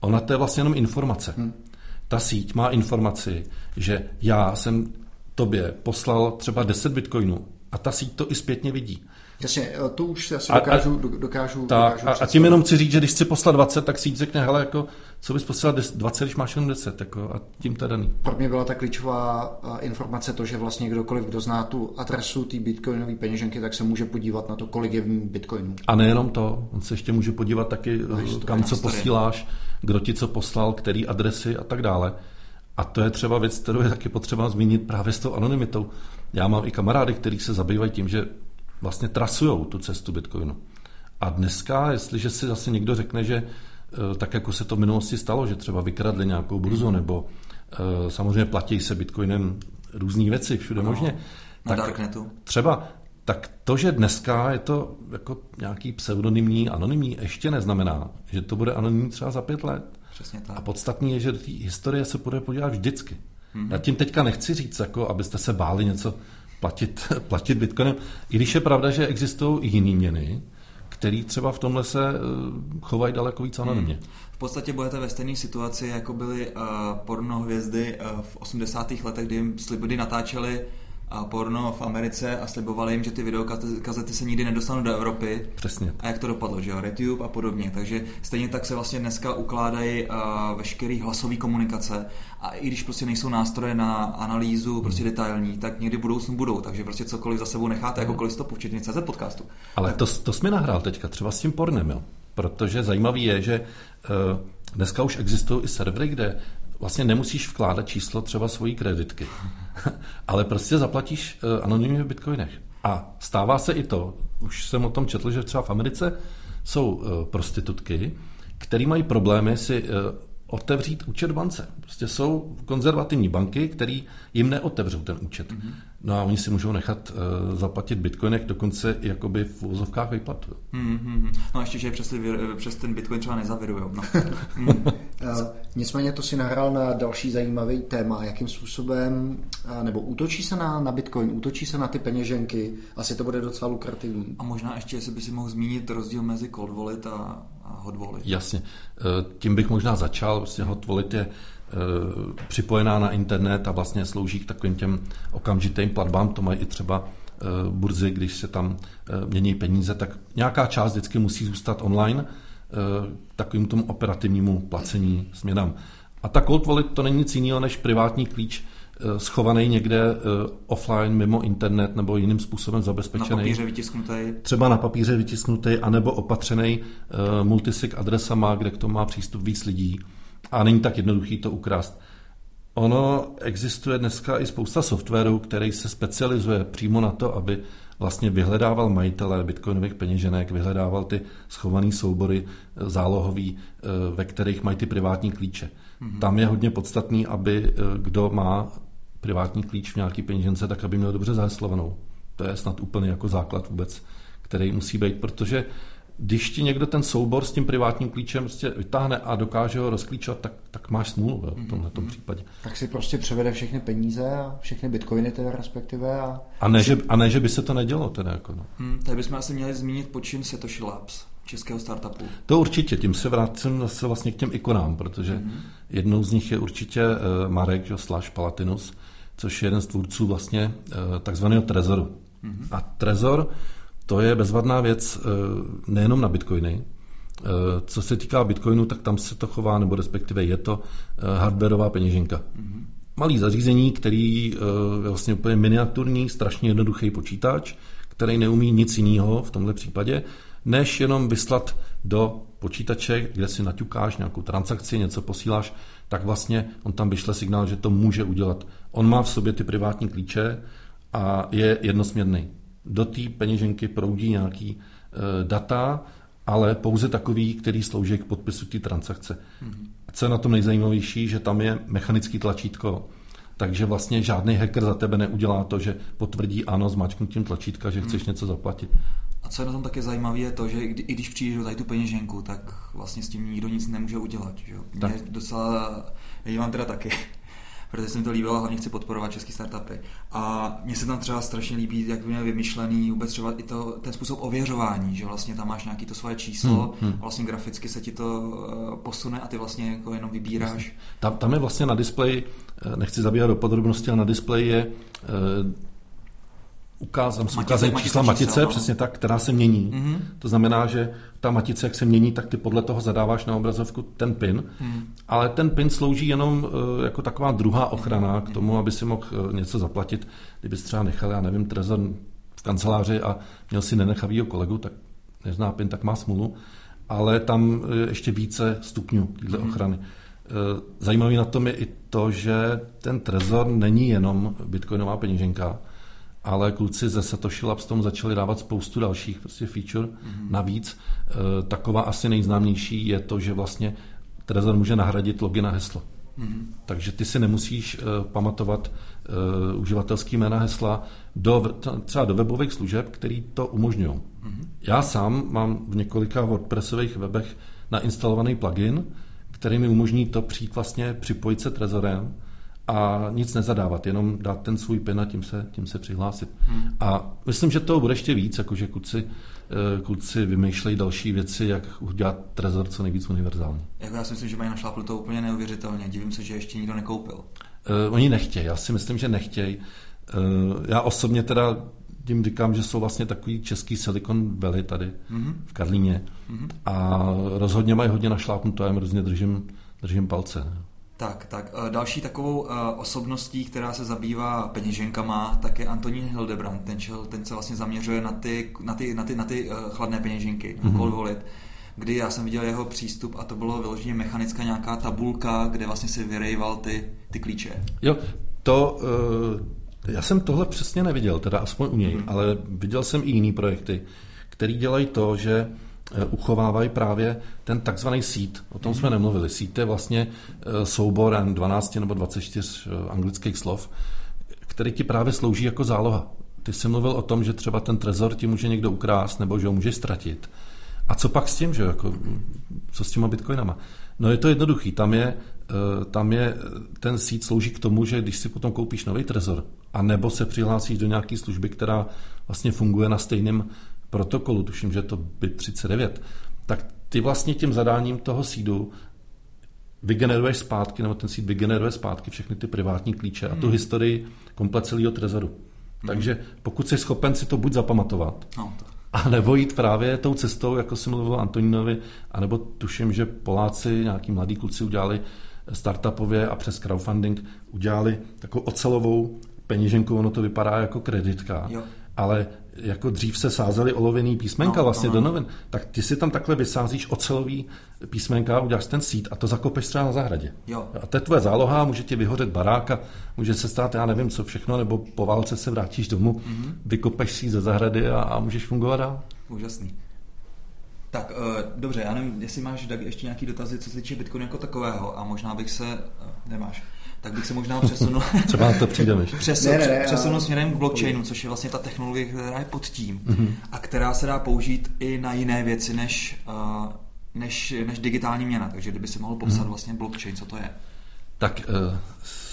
Ona to je vlastně jenom informace. Hmm. Ta síť má informaci, že já jsem tobě poslal třeba 10 bitcoinů a ta síť to i zpětně vidí. Jasně, eh, to už si asi dokážu, a, dokážu, tak, dokážu a, a tím jenom chci říct, že když chci poslat 20, tak si jít řekne, hele, jako, co bys poslal 20, když máš jenom 10, jako, a tím to daný. Pro mě byla ta klíčová eh, informace to, že vlastně kdokoliv, kdo zná tu adresu té bitcoinové peněženky, tak se může podívat na to, kolik je v ní bitcoinů. A nejenom to, on se ještě může podívat taky, no, kam co posíláš, kdo ti co poslal, který adresy a tak dále. A to je třeba věc, kterou je taky potřeba zmínit právě s tou anonymitou. Já mám i kamarády, kteří se zabývají tím, že vlastně trasují tu cestu Bitcoinu. A dneska, jestliže si zase někdo řekne, že eh, tak jako se to v minulosti stalo, že třeba vykradli nějakou burzu, nebo eh, samozřejmě platí se Bitcoinem různé věci všude no, možně. Na tak Darknetu. Třeba tak to, že dneska je to jako nějaký pseudonymní, anonymní, ještě neznamená, že to bude anonymní třeba za pět let. Přesně tak. A podstatní je, že do té historie se bude podívat vždycky. Mm-hmm. Já tím teďka nechci říct, jako abyste se báli něco platit, platit bitcoinem. I když je pravda, že existují i jiné měny, který třeba v tomhle se eh, chovají daleko víc anonymně. Hmm. V podstatě budete ve stejné situaci, jako byly uh, pornohvězdy uh, v 80. letech, kdy jim sliby natáčeli a porno v Americe a slibovali jim, že ty videokazety se nikdy nedostanou do Evropy. Přesně. A jak to dopadlo, že jo? RedTube a podobně. Takže stejně tak se vlastně dneska ukládají uh, veškerý hlasový komunikace a i když prostě nejsou nástroje na analýzu prostě hmm. detailní, tak někdy budoucnu budou. Takže prostě cokoliv za sebou necháte, hmm. jakoukoliv stopu, včetně CZ podcastu. Ale to, to jsi mi nahrál teďka, třeba s tím pornem, jo? Protože zajímavý je, že uh, dneska už existují i servery, kde vlastně nemusíš vkládat číslo třeba svojí kreditky, ale prostě zaplatíš eh, anonymně v bitcoinech. A stává se i to, už jsem o tom četl, že třeba v Americe jsou eh, prostitutky, které mají problémy si eh, otevřít účet v bance. Prostě jsou konzervativní banky, které jim neotevřou ten účet. Mm-hmm. No a oni si můžou nechat uh, zaplatit bitcoinek dokonce jakoby v úzovkách výplatu. Mm-hmm. No ještě, že přes, přes ten bitcoin třeba nezavirujou. No. mm. uh, nicméně to si nahrál na další zajímavý téma, jakým způsobem, uh, nebo útočí se na, na bitcoin, útočí se na ty peněženky, asi to bude docela lukrativní. A možná ještě, jestli by si mohl zmínit rozdíl mezi cold wallet a, a hot wallet. Jasně, tím bych možná začal, vlastně hot wallet je Eh, připojená na internet a vlastně slouží k takovým těm okamžitým platbám. To mají i třeba eh, burzy, když se tam eh, mění peníze, tak nějaká část vždycky musí zůstat online takovým tomu operativnímu placení směrem. A ta cold wallet to není nic jiného než privátní klíč, schovaný někde offline, mimo internet nebo jiným způsobem zabezpečený. Na papíře vytisknutý. Třeba na papíře vytisknutý, anebo opatřený multisig adresama, kde k tomu má přístup víc lidí a není tak jednoduchý to ukrást. Ono existuje dneska i spousta softwarů, který se specializuje přímo na to, aby vlastně vyhledával majitele bitcoinových peněženek, vyhledával ty schované soubory eh, zálohový, eh, ve kterých mají ty privátní klíče. Mm-hmm. Tam je hodně podstatný, aby eh, kdo má privátní klíč v nějaký peněžence, tak aby měl dobře zaheslovanou. To je snad úplně jako základ vůbec, který musí být, protože když ti někdo ten soubor s tím privátním klíčem prostě vytáhne a dokáže ho rozklíčovat, tak, tak máš smůlu v tomhle tom případě. Tak si prostě převede všechny peníze a všechny bitcoiny teda respektive. A, a, ne, že, a ne, že by se to nedělo teda. Jako no. Hmm, tady bychom asi měli zmínit počin Satoshi Labs, českého startupu. To určitě, tím se vrátím zase vlastně k těm ikonám, protože mm-hmm. jednou z nich je určitě uh, Marek, že, slash Palatinus, což je jeden z tvůrců vlastně uh, takzvaného Trezoru. Mm-hmm. A Trezor to je bezvadná věc eh, nejenom na bitcoiny. Eh, co se týká bitcoinu, tak tam se to chová, nebo respektive je to eh, hardwareová peněženka. Mm-hmm. Malý zařízení, který je vlastně úplně miniaturní, strašně jednoduchý počítač, který neumí nic jiného v tomhle případě, než jenom vyslat do počítače, kde si naťukáš nějakou transakci, něco posíláš, tak vlastně on tam vyšle signál, že to může udělat. On má v sobě ty privátní klíče a je jednosměrný do té peněženky proudí nějaký e, data, ale pouze takový, který slouží k podpisu té transakce. Mm-hmm. Co je na tom nejzajímavější, že tam je mechanický tlačítko, takže vlastně žádný hacker za tebe neudělá to, že potvrdí ano s mačknutím tlačítka, že chceš mm. něco zaplatit. A co je na tom také zajímavé, je to, že i když přijdeš do tady tu peněženku, tak vlastně s tím nikdo nic nemůže udělat. Že? Mě tak. docela, já mám teda taky, protože se mi to líbilo a hlavně chci podporovat české startupy. A mně se tam třeba strašně líbí, jak je vymyšlený vůbec třeba i to, ten způsob ověřování, že vlastně tam máš nějaký to svoje číslo hmm, hmm. vlastně graficky se ti to uh, posune a ty vlastně jako jenom vybíráš. Tam, tam je vlastně na displeji, eh, nechci zabíhat do podrobností, ale na displeji je ukázám si ukázat čísla matice, čísla, no. přesně tak, která se mění. Mm-hmm. To znamená, že ta matice, jak se mění, tak ty podle toho zadáváš na obrazovku ten PIN, mm. ale ten PIN slouží jenom uh, jako taková druhá ochrana mm. k tomu, aby si mohl uh, něco zaplatit. Kdybys třeba nechal, já nevím, trezor v kanceláři a měl si nenechavýho kolegu, tak nezná PIN, tak má smůlu, ale tam je ještě více stupňů této mm. ochrany. Uh, zajímavý na tom je i to, že ten trezor není jenom bitcoinová peněženka, ale kluci ze Satoshi Labs tomu začali dávat spoustu dalších prostě feature mm-hmm. navíc. E, taková asi nejznámější je to, že vlastně Trezor může nahradit login a heslo. Mm-hmm. Takže ty si nemusíš uh, pamatovat uh, uživatelský jména hesla do, třeba do webových služeb, který to umožňují. Mm-hmm. Já sám mám v několika WordPressových webech nainstalovaný plugin, který mi umožní to přijít vlastně připojit se Trezorem a nic nezadávat, jenom dát ten svůj PIN a tím se, tím se přihlásit. Hmm. A myslím, že toho bude ještě víc, jakože kluci, eh, kluci vymýšlejí další věci, jak udělat trezor co nejvíc univerzální. Jako já si myslím, že mají našlápli to úplně neuvěřitelně. Divím se, že ještě nikdo nekoupil. Uh, oni nechtějí, já si myslím, že nechtějí. Uh, já osobně teda tím říkám, že jsou vlastně takový český Silicon Valley tady mm-hmm. v Karlíně mm-hmm. a rozhodně mají hodně našlápnuto, já jim hrozně držím, držím palce. Tak, tak. Eh, další takovou eh, osobností, která se zabývá peněženkama, tak je Antonín Hildebrand. Ten, čel, ten se vlastně zaměřuje na ty, na ty, na ty, na ty eh, chladné peněženky, mm-hmm. cold wallet, kdy já jsem viděl jeho přístup a to bylo vyloženě mechanická nějaká tabulka, kde vlastně si vyrejval ty, ty klíče. Jo, to... Uh... Já jsem tohle přesně neviděl, teda aspoň u něj, hmm. ale viděl jsem i jiný projekty, který dělají to, že uchovávají právě ten takzvaný sít. O tom jsme nemluvili. Sít je vlastně eh, soubor 12 nebo 24 anglických slov, který ti právě slouží jako záloha. Ty jsi mluvil o tom, že třeba ten trezor ti může někdo ukrást nebo že ho může ztratit. A co pak s tím, že jako, co s těma bitcoinama? No je to jednoduchý, tam je, eh, tam je ten sít slouží k tomu, že když si potom koupíš nový trezor, a nebo se přihlásíš do nějaké služby, která vlastně funguje na stejném protokolu, tuším, že to BIP 39, tak ty vlastně tím zadáním toho sídu vygeneruješ zpátky, nebo ten síd vygeneruje zpátky všechny ty privátní klíče a tu hmm. historii komplet celého trezoru. Hmm. Takže pokud jsi schopen si to buď zapamatovat, no, a nebo jít právě tou cestou, jako jsem mluvil Antoninovi, anebo tuším, že Poláci, nějaký mladí kluci udělali startupově a přes crowdfunding udělali takovou ocelovou peněženku, ono to vypadá jako kreditka, jo. Ale jako dřív se sázely olověný písmenka no, vlastně no, do novin, tak ty si tam takhle vysázíš ocelový písmenka, uděláš ten sít a to zakopeš třeba na zahradě. Jo. A to je tvoje záloha, může ti vyhořet baráka, může se stát, já nevím co všechno, nebo po válce se vrátíš domů, mm-hmm. vykopeš si ze zahrady a, a můžeš fungovat dál. Úžasný. Tak, uh, dobře, já nevím, jestli máš tak ještě nějaký dotazy, co se týče Bitcoin jako takového a možná bych se, uh, nemáš, tak bych se možná přesunul. Třeba to přijdeme. Přesun, ne, ne, ne, přesunul směrem k blockchainu, což je vlastně ta technologie, která je pod tím mm-hmm. a která se dá použít i na jiné věci než, uh, než, než digitální měna. Takže kdyby si mohl popsat mm-hmm. vlastně blockchain, co to je? Tak uh,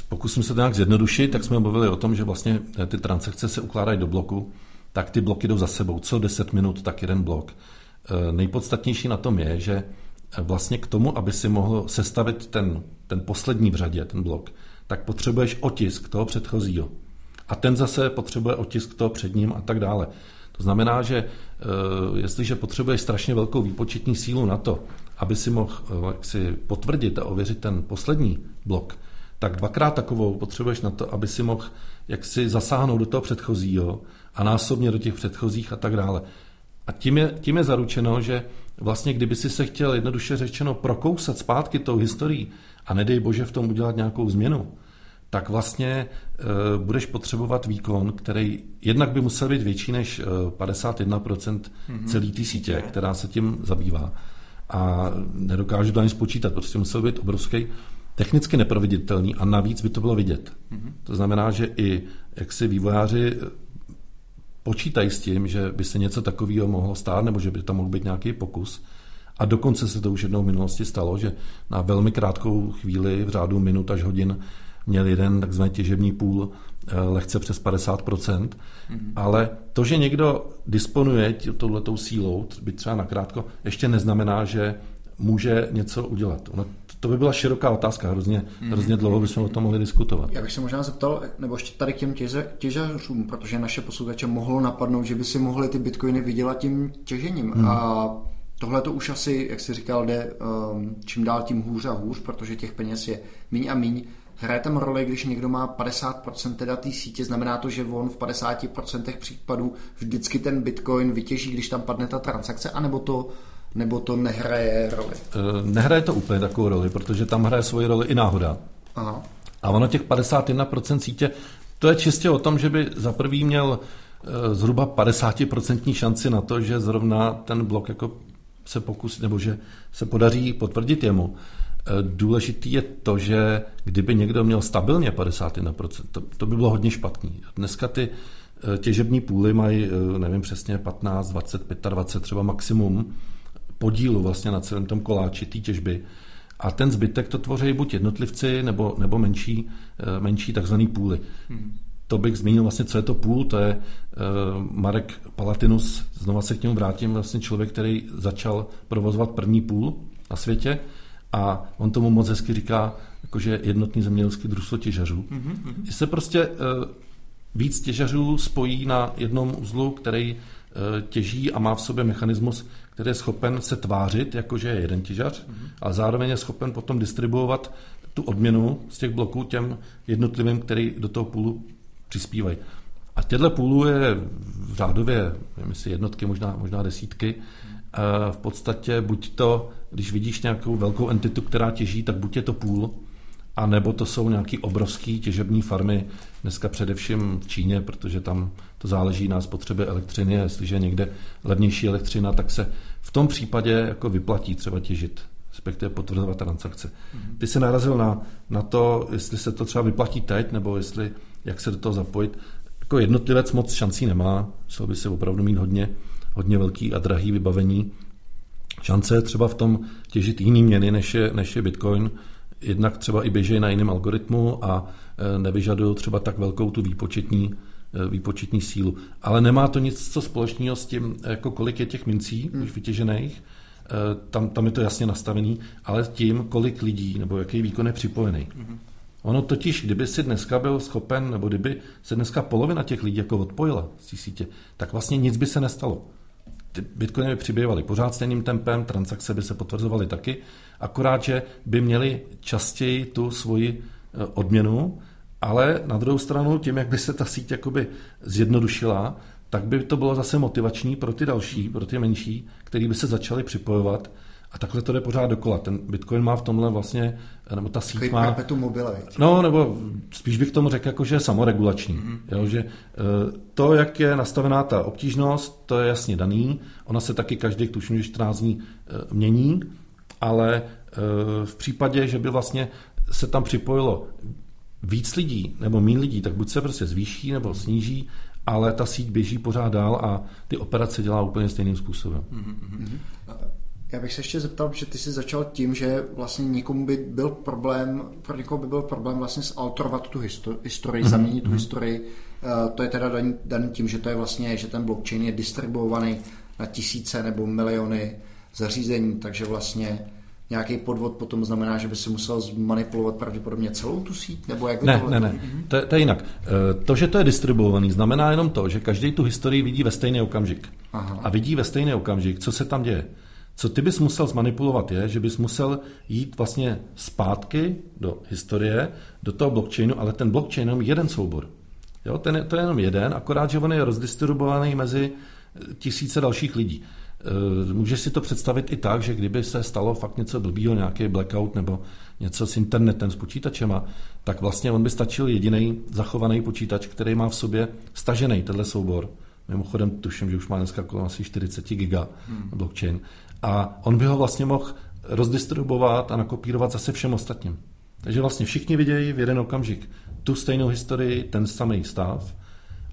pokusím se to nějak zjednodušit, tak jsme mluvili o tom, že vlastně eh, ty transakce se ukládají do bloku, tak ty bloky jdou za sebou. Co 10 minut, tak jeden blok. Uh, nejpodstatnější na tom je, že vlastně k tomu, aby si mohl sestavit ten, ten poslední v řadě, ten blok, tak potřebuješ otisk toho předchozího. A ten zase potřebuje otisk toho před ním a tak dále. To znamená, že e, jestliže potřebuješ strašně velkou výpočetní sílu na to, aby si mohl e, si potvrdit a ověřit ten poslední blok, tak dvakrát takovou potřebuješ na to, aby si mohl jaksi zasáhnout do toho předchozího a násobně do těch předchozích a tak dále. A tím je, tím je zaručeno, že vlastně kdyby si se chtěl jednoduše řečeno prokousat zpátky tou historií a nedej bože v tom udělat nějakou změnu, tak vlastně e, budeš potřebovat výkon, který jednak by musel být větší než 51% mm-hmm. celé té sítě, která se tím zabývá. A nedokážu to ani spočítat, prostě musel být obrovský, technicky neproveditelný a navíc by to bylo vidět. Mm-hmm. To znamená, že i jak si vývojáři počítají s tím, že by se něco takového mohlo stát, nebo že by tam mohl být nějaký pokus. A dokonce se to už jednou v minulosti stalo, že na velmi krátkou chvíli, v řádu minut až hodin, měl jeden takzvaný těžební půl eh, lehce přes 50%, mm-hmm. ale to, že někdo disponuje touhletou sílou, by třeba nakrátko, ještě neznamená, že může něco udělat. Ono, to by byla široká otázka, hrozně, mm. hrozně dlouho bychom o tom mohli diskutovat. Já bych se možná zeptal, nebo ještě tady k těm těže, těžařům, protože naše posluchače mohlo napadnout, že by si mohli ty bitcoiny vydělat tím těžením. Mm. A tohle to už asi, jak jsi říkal, jde um, čím dál tím hůř a hůř, protože těch peněz je míň a míň. Hraje tam roli, když někdo má 50% teda té sítě, znamená to, že on v 50% případů vždycky ten bitcoin vytěží, když tam padne ta transakce, anebo to nebo to nehraje roli? Eh, nehraje to úplně takovou roli, protože tam hraje svoji roli i náhoda. Aha. A ono těch 51% sítě, to je čistě o tom, že by za prvý měl eh, zhruba 50% šanci na to, že zrovna ten blok jako se pokusí, nebo že se podaří potvrdit jemu. Eh, důležitý je to, že kdyby někdo měl stabilně 51%, to, to by bylo hodně špatný. Dneska ty těžební půly mají, nevím přesně, 15, 20, 25 třeba maximum podílu vlastně na celém tom koláči té těžby. A ten zbytek to tvoří buď jednotlivci nebo, nebo menší, eh, menší takzvaný půly. Hmm. To bych zmínil vlastně, co je to půl, to je uh, Marek Palatinus, znova se k němu vrátím, vlastně člověk, který začal provozovat první půl na světě a on tomu moc hezky říká, jakože jednotný zemědělský družstvo těžařů. Mm-hmm. se prostě uh, víc těžařů spojí na jednom uzlu, který těží a má v sobě mechanismus, který je schopen se tvářit, jakože je jeden těžař, mm-hmm. a zároveň je schopen potom distribuovat tu odměnu z těch bloků těm jednotlivým, který do toho půlu přispívají. A těchto půlů je v řádově, nevím si jednotky, možná, možná desítky. A v podstatě buď to, když vidíš nějakou velkou entitu, která těží, tak buď je to půl, a nebo to jsou nějaký obrovský těžební farmy, dneska především v Číně, protože tam to záleží na spotřebě elektřiny jestliže je někde levnější elektřina, tak se v tom případě jako vyplatí třeba těžit respektive potvrzovat transakce. Mhm. Ty se narazil na, na to, jestli se to třeba vyplatí teď, nebo jestli, jak se do toho zapojit. Jako jednotlivec moc šancí nemá, musel by se opravdu mít hodně, hodně velký a drahý vybavení. Šance je třeba v tom těžit jiný měny, než je, než je Bitcoin, jednak třeba i běží na jiném algoritmu a e, nevyžadují třeba tak velkou tu výpočetní, výpočetní sílu. Ale nemá to nic co společného s tím, jako kolik je těch mincí hmm. už vytěžených, e, tam, tam je to jasně nastavený, ale tím, kolik lidí nebo jaký výkon je připojený. Hmm. Ono totiž, kdyby si dneska byl schopen, nebo kdyby se dneska polovina těch lidí jako odpojila z té sítě, tak vlastně nic by se nestalo. Ty bitcoiny by přibývaly pořád stejným tempem, transakce by se potvrzovaly taky, akorát, že by měli častěji tu svoji eh, odměnu, ale na druhou stranu tím, jak by se ta síť jakoby zjednodušila, tak by to bylo zase motivační pro ty další, pro ty menší, který by se začali připojovat a takhle to jde pořád dokola. Ten Bitcoin má v tomhle vlastně, nebo ta síť Takový má... mobile. No, nebo spíš bych tomu řekl, jako, že je samoregulační. Mm-hmm. Jo, že eh, to, jak je nastavená ta obtížnost, to je jasně daný. Ona se taky každý, tuším, 14 dní eh, mění ale eh, v případě, že by vlastně se tam připojilo víc lidí nebo méně lidí, tak buď se prostě zvýší nebo sníží, ale ta síť běží pořád dál a ty operace dělá úplně stejným způsobem. Mm-hmm. Já bych se ještě zeptal, že ty jsi začal tím, že vlastně někomu by byl problém, pro někoho by byl problém vlastně zalterovat tu historii, mm-hmm. zaměnit tu historii. Uh, to je teda daný, daný tím, že to je vlastně, že ten blockchain je distribuovaný na tisíce nebo miliony zařízení, takže vlastně nějaký podvod potom znamená, že by si musel zmanipulovat pravděpodobně celou tu síť? Nebo jak ne, ne, ne, to je, to je jinak. E, to, že to je distribuovaný, znamená jenom to, že každý tu historii vidí ve stejný okamžik. Aha. A vidí ve stejný okamžik, co se tam děje. Co ty bys musel zmanipulovat je, že bys musel jít vlastně zpátky do historie, do toho blockchainu, ale ten blockchain je jenom jeden soubor. Jo, ten je, to je jenom jeden, akorát, že on je rozdistribuovaný mezi tisíce dalších lidí. Eh, můžeš si to představit i tak, že kdyby se stalo fakt něco blbýho, nějaký blackout nebo něco s internetem, s počítačema, tak vlastně on by stačil jediný zachovaný počítač, který má v sobě stažený tenhle soubor. Mimochodem tuším, že už má dneska kolem asi 40 giga hmm. blockchain. A on by ho vlastně mohl rozdistribuovat a nakopírovat zase všem ostatním. Takže vlastně všichni vidějí v jeden okamžik tu stejnou historii, ten samý stav.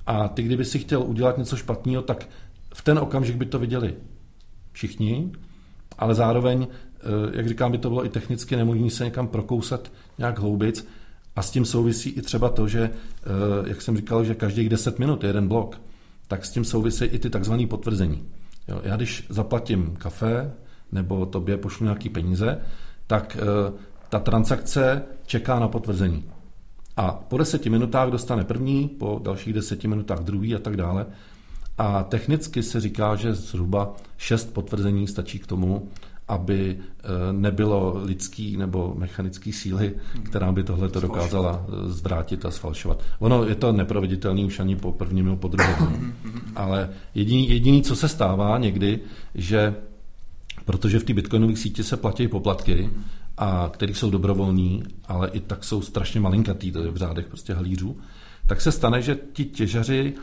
A ty, kdyby si chtěl udělat něco špatného, tak v ten okamžik by to viděli všichni, ale zároveň, eh, jak říkám, by to bylo i technicky nemožné se někam prokousat nějak hloubic a s tím souvisí i třeba to, že, eh, jak jsem říkal, že každých 10 minut je jeden blok, tak s tím souvisí i ty takzvané potvrzení. Jo, já když zaplatím kafe nebo tobě pošlu nějaký peníze, tak eh, ta transakce čeká na potvrzení. A po deseti minutách dostane první, po dalších deseti minutách druhý a tak dále. A technicky se říká, že zhruba šest potvrzení stačí k tomu, aby eh, nebylo lidský nebo mechanický síly, která by tohle to dokázala eh, zvrátit a sfalšovat. Ono je to neproveditelný už ani po prvním nebo po druhém. Ale jediný, jediný, co se stává někdy, že protože v té bitcoinové síti se platí poplatky, a který jsou dobrovolní, ale i tak jsou strašně malinkatý, to je v řádech prostě halířů, tak se stane, že ti těžaři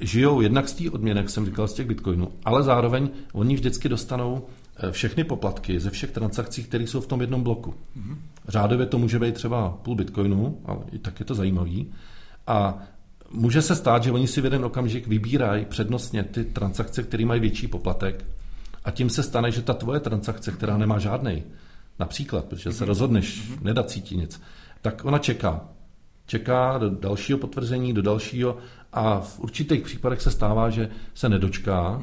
žijou jednak z té odměny, jak jsem říkal, z těch bitcoinů, ale zároveň oni vždycky dostanou eh, všechny poplatky ze všech transakcí, které jsou v tom jednom bloku. Mm-hmm. Řádově to může být třeba půl bitcoinu, ale i tak je to zajímavý. A může se stát, že oni si v jeden okamžik vybírají přednostně ty transakce, které mají větší poplatek a tím se stane, že ta tvoje transakce, která nemá žádný, například, protože se mhm. rozhodneš mm-hmm. nedat cítit nic, tak ona čeká. Čeká do dalšího potvrzení, do dalšího a v určitých případech se stává, že se nedočká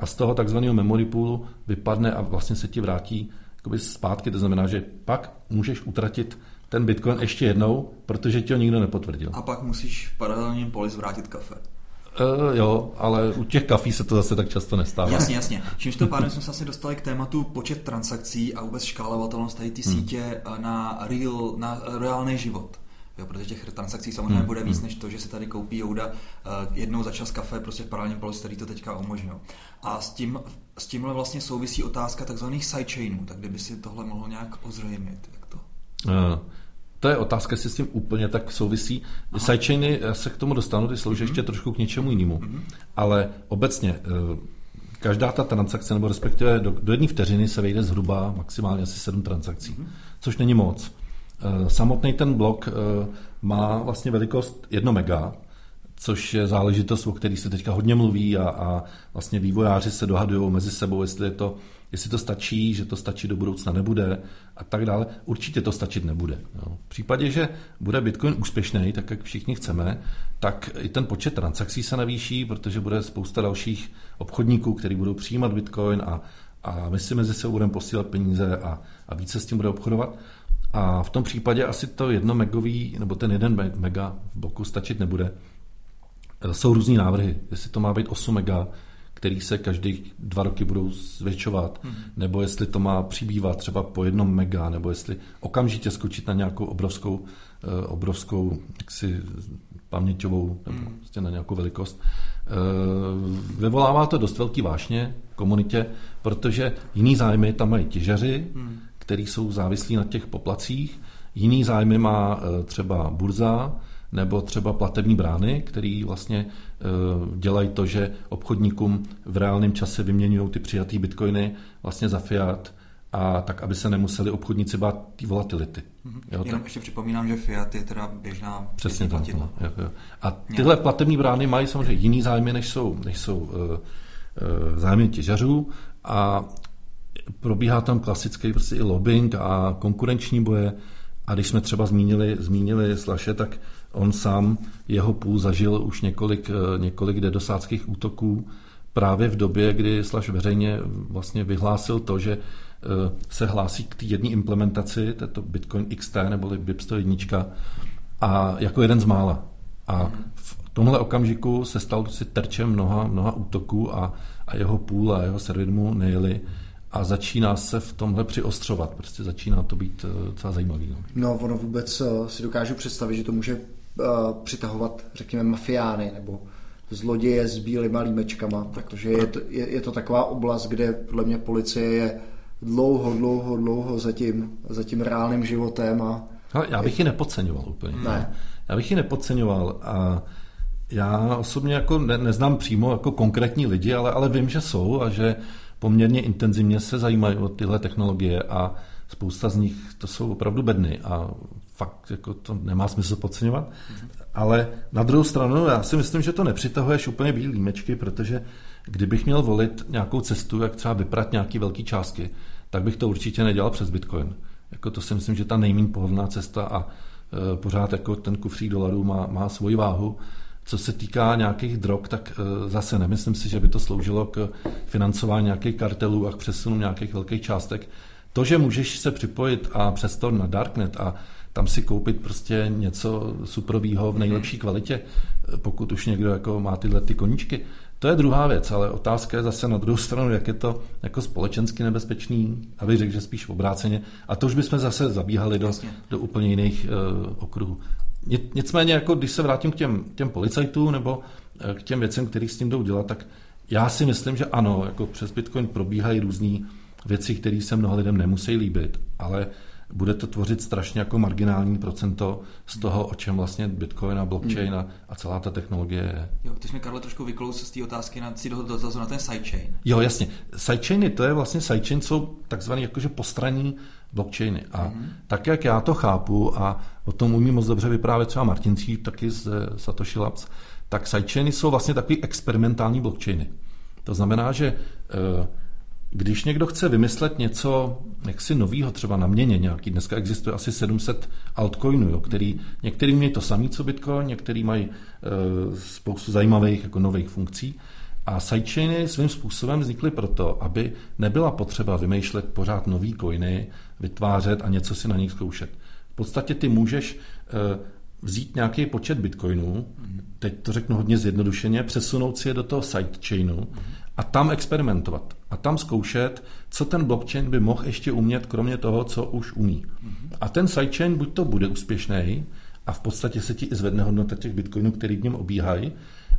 a z toho takzvaného memory poolu vypadne a vlastně se ti vrátí zpátky. To znamená, že pak můžeš utratit ten bitcoin ještě jednou, protože ti ho nikdo nepotvrdil. A pak musíš v paralelním poli zvrátit kafe. Uh, jo, ale u těch kafí se to zase tak často nestává. Jasně, jasně. Čímž to pádem jsme se asi dostali k tématu počet transakcí a vůbec škálovatelnost tady ty hmm. sítě hmm. na, real, na reálný život. Jo, protože těch transakcí samozřejmě hmm. bude víc hmm. než to, že se tady koupí Jouda uh, jednou za čas kafe prostě v paralelním poli, který to teďka umožňuje. A s, tím, s tímhle vlastně souvisí otázka takzvaných sidechainů, tak kdyby si tohle mohlo nějak ozřejmit, jak to? Uh, to je otázka, jestli s tím úplně tak souvisí. Aha. Sidechainy, já se k tomu dostanu, ty slouží mm-hmm. ještě trošku k něčemu jinému. Mm-hmm. Ale obecně, eh, každá ta transakce, nebo respektive do, do jedné vteřiny se vejde zhruba maximálně asi sedm transakcí, mm-hmm. což není moc. Eh, samotný ten blok eh, má vlastně velikost 1 mega, což je záležitost, o který se teďka hodně mluví a, a vlastně vývojáři se dohadují mezi sebou, jestli, je to, jestli to stačí, že to stačí do budoucna nebude a tak dále. Určitě to stačit nebude. Jo. V případě, že bude Bitcoin úspěšný, tak jak všichni chceme, tak i ten počet transakcí se navýší, protože bude spousta dalších obchodníků, kteří budou přijímat Bitcoin a, a my si mezi sebou budeme posílat peníze a, a více s tím bude obchodovat. A v tom případě asi to jedno megový, nebo ten jeden mega v bloku stačit nebude. E, jsou různý návrhy, jestli to má být 8 mega, který se každý dva roky budou zvětšovat, hmm. nebo jestli to má přibývat třeba po jednom mega, nebo jestli okamžitě skočit na nějakou obrovskou, e, obrovskou jaksi, paměťovou, nebo hmm. prostě na nějakou velikost. E, vyvolává to dost velký vášně v komunitě, protože jiný zájmy tam mají těžaři, hmm který jsou závislí na těch poplacích. Jiný zájmy má e, třeba burza nebo třeba platební brány, který vlastně e, dělají to, že obchodníkům v reálném čase vyměňují ty přijatý bitcoiny vlastně za fiat, a tak, aby se nemuseli obchodníci bát té volatility. Mm-hmm. Jo, Jenom ještě připomínám, že fiat je teda běžná Přesně tak. No, jo, jo. A tyhle platební brány mají samozřejmě jiný zájmy, než jsou, než jsou uh, uh, zájmy těžařů a probíhá tam klasický prostě i lobbying a konkurenční boje. A když jsme třeba zmínili, zmínili Slaše, tak on sám, jeho půl zažil už několik, eh, několik dedosáckých útoků právě v době, kdy Slash veřejně vlastně vyhlásil to, že eh, se hlásí k té jedné implementaci, této Bitcoin XT neboli BIP 101 a jako jeden z mála. A v tomhle okamžiku se stal si terčem mnoha, mnoha útoků a, a jeho půl a jeho server mu nejeli a začíná se v tomhle přiostřovat. Prostě začíná to být eh, docela zajímavý. No, no ono vůbec eh, si dokážu představit, že to může uh, přitahovat, řekněme, mafiány nebo zloděje s bílýma límečkama, protože je to, je, je to taková oblast, kde podle mě policie je dlouho, dlouho, dlouho za tím, za tím reálným životem. A Ale já bych je... ji nepodceňoval úplně. Ne. Já bych ji nepodceňoval a já osobně jako ne, neznám přímo jako konkrétní lidi, ale, ale vím, že jsou a že poměrně intenzivně se zajímají o tyhle technologie a spousta z nich to jsou opravdu bedny a fakt jako to nemá smysl podceňovat. Ale na druhou stranu já si myslím, že to nepřitahuješ úplně bílý límečky, protože kdybych měl volit nějakou cestu, jak třeba vyprat nějaký velký částky, tak bych to určitě nedělal přes Bitcoin. Jako to si myslím, že ta nejméně pohodlná cesta a e, pořád jako ten kufřík dolarů má, má svoji váhu co se týká nějakých drog, tak eh, zase nemyslím si, že by to sloužilo k financování nějakých kartelů a k přesunu nějakých velkých částek. To, že můžeš se připojit a přesto na Darknet a tam si koupit prostě něco suprovýho v nejlepší kvalitě, eh, pokud už někdo jako má tyhle ty koníčky, to je druhá věc, ale otázka je zase na druhou stranu, jak je to jako společensky nebezpečný, abych řekl, že spíš obráceně. A to už bychom zase zabíhali do, do úplně jiných uh, okruhů. Nicméně, jako když se vrátím k těm, těm policajtům nebo eh, k těm věcem, kterých s tím jdou dělat, tak já si myslím, že ano, jako přes Bitcoin probíhají různé věci, které se mnoha lidem nemusí líbit, ale bude to tvořit strašně jako marginální procento z toho, o čem vlastně Bitcoin a blockchain a, a celá ta technologie je. Jo, ty jsi mi, Karle, trošku vyklous z té otázky na, si dotazu na ten sidechain. Jo, jasně. Sidechainy, to je vlastně sidechain, jsou takzvaný jakože postranní blockchainy. A mm-hmm. tak, jak já to chápu, a o tom umí moc dobře vyprávět třeba Martin Cíp, taky z Satoshi Labs, tak sidechainy jsou vlastně takový experimentální blockchainy. To znamená, že eh, když někdo chce vymyslet něco jaksi novýho, třeba na měně nějaký, dneska existuje asi 700 altcoinů, jo, který, některý mají to samý, co Bitcoin, některý mají e, spoustu zajímavých jako nových funkcí, a sidechainy svým způsobem vznikly proto, aby nebyla potřeba vymýšlet pořád nový coiny, vytvářet a něco si na nich zkoušet. V podstatě ty můžeš eh, vzít nějaký počet bitcoinů, teď to řeknu hodně zjednodušeně, přesunout si je do toho sidechainu a tam experimentovat. A tam zkoušet, co ten blockchain by mohl ještě umět, kromě toho, co už umí. A ten sidechain buď to bude úspěšný, a v podstatě se ti i zvedne hodnota těch bitcoinů, který v něm obíhají,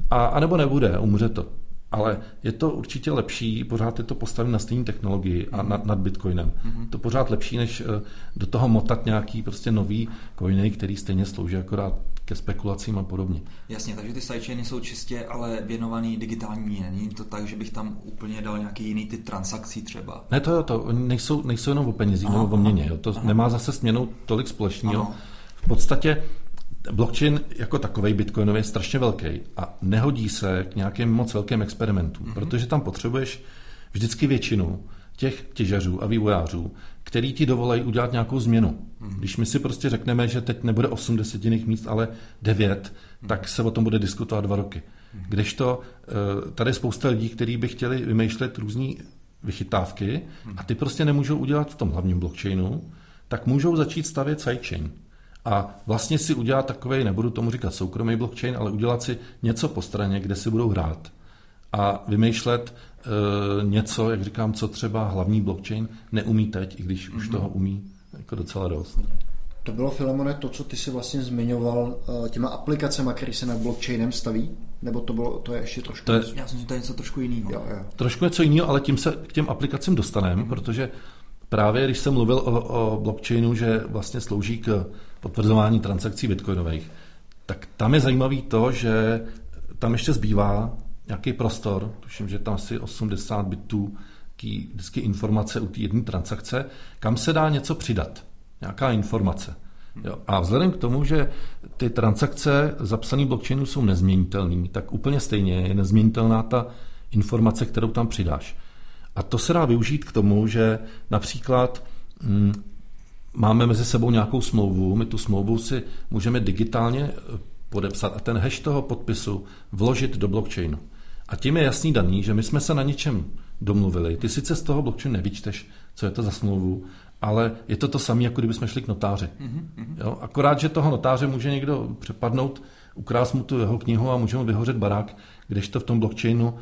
a, a nebo nebude, umře to. Ale je to určitě lepší, pořád je to postavit na stejné technologii a nad, nad Bitcoinem. Mm-hmm. To pořád lepší, než eh, do toho motat nějaký prostě nový coiny, který stejně slouží akorát ke spekulacím a podobně. Jasně, takže ty sidechainy jsou čistě ale věnovaný digitální měně. Není to tak, že bych tam úplně dal nějaký jiný ty transakcí třeba? Ne, to jo, to oni nejsou, nejsou jenom o penězích nebo o měně. Jo. To aha. nemá zase směnou tolik společného. Aha. V podstatě blockchain jako takový bitcoinový je strašně velký a nehodí se k nějakým moc velkým experimentům, mm-hmm. protože tam potřebuješ vždycky většinu těch těžařů a vývojářů, který ti dovolají udělat nějakou změnu. Mm-hmm. Když my si prostě řekneme, že teď nebude 8 desetinných míst, ale 9, mm-hmm. tak se o tom bude diskutovat dva roky. Mm-hmm. Kdežto eh, tady je spousta lidí, kteří by chtěli vymýšlet různé vychytávky mm-hmm. a ty prostě nemůžou udělat v tom hlavním blockchainu, tak můžou začít stavět sidechain a vlastně si udělat takový, nebudu tomu říkat soukromý blockchain, ale udělat si něco po straně, kde si budou hrát a vymýšlet e, něco, jak říkám, co třeba hlavní blockchain neumí teď, i když mm-hmm. už mhm. toho umí jako docela dost. To bylo, Filemone, to, co ty si vlastně zmiňoval e, těma aplikacemi, které se na blockchainem staví? Nebo to, bylo, to je ještě trošku... To je, já myslím, že to je něco trošku jiného. Jo, jo. Trošku něco jiného, ale tím se k těm aplikacím dostaneme, mm-hmm. protože právě když jsem mluvil o, o blockchainu, že vlastně slouží k potvrzování transakcí bitcoinových, tak tam je zajímavý to, že tam ještě zbývá nějaký prostor, tuším, že tam asi 80 bitů vždycky informace u té jedné transakce, kam se dá něco přidat, nějaká informace. Jo. A vzhledem k tomu, že ty transakce zapsané blockchainu jsou nezměnitelné, tak úplně stejně je nezměnitelná ta informace, kterou tam přidáš. A to se dá využít k tomu, že například hm, máme mezi sebou nějakou smlouvu, my tu smlouvu si můžeme digitálně eh, podepsat a ten hash toho podpisu vložit do blockchainu. A tím je jasný daný, že my jsme se na něčem domluvili. Ty sice z toho blockchainu nevyčteš, co je to za smlouvu, ale je to to samé, jako kdybychom šli k notáři. Jo? Akorát, že toho notáře může někdo přepadnout, ukrást mu tu jeho knihu a může mu vyhořet barák, když to v tom blockchainu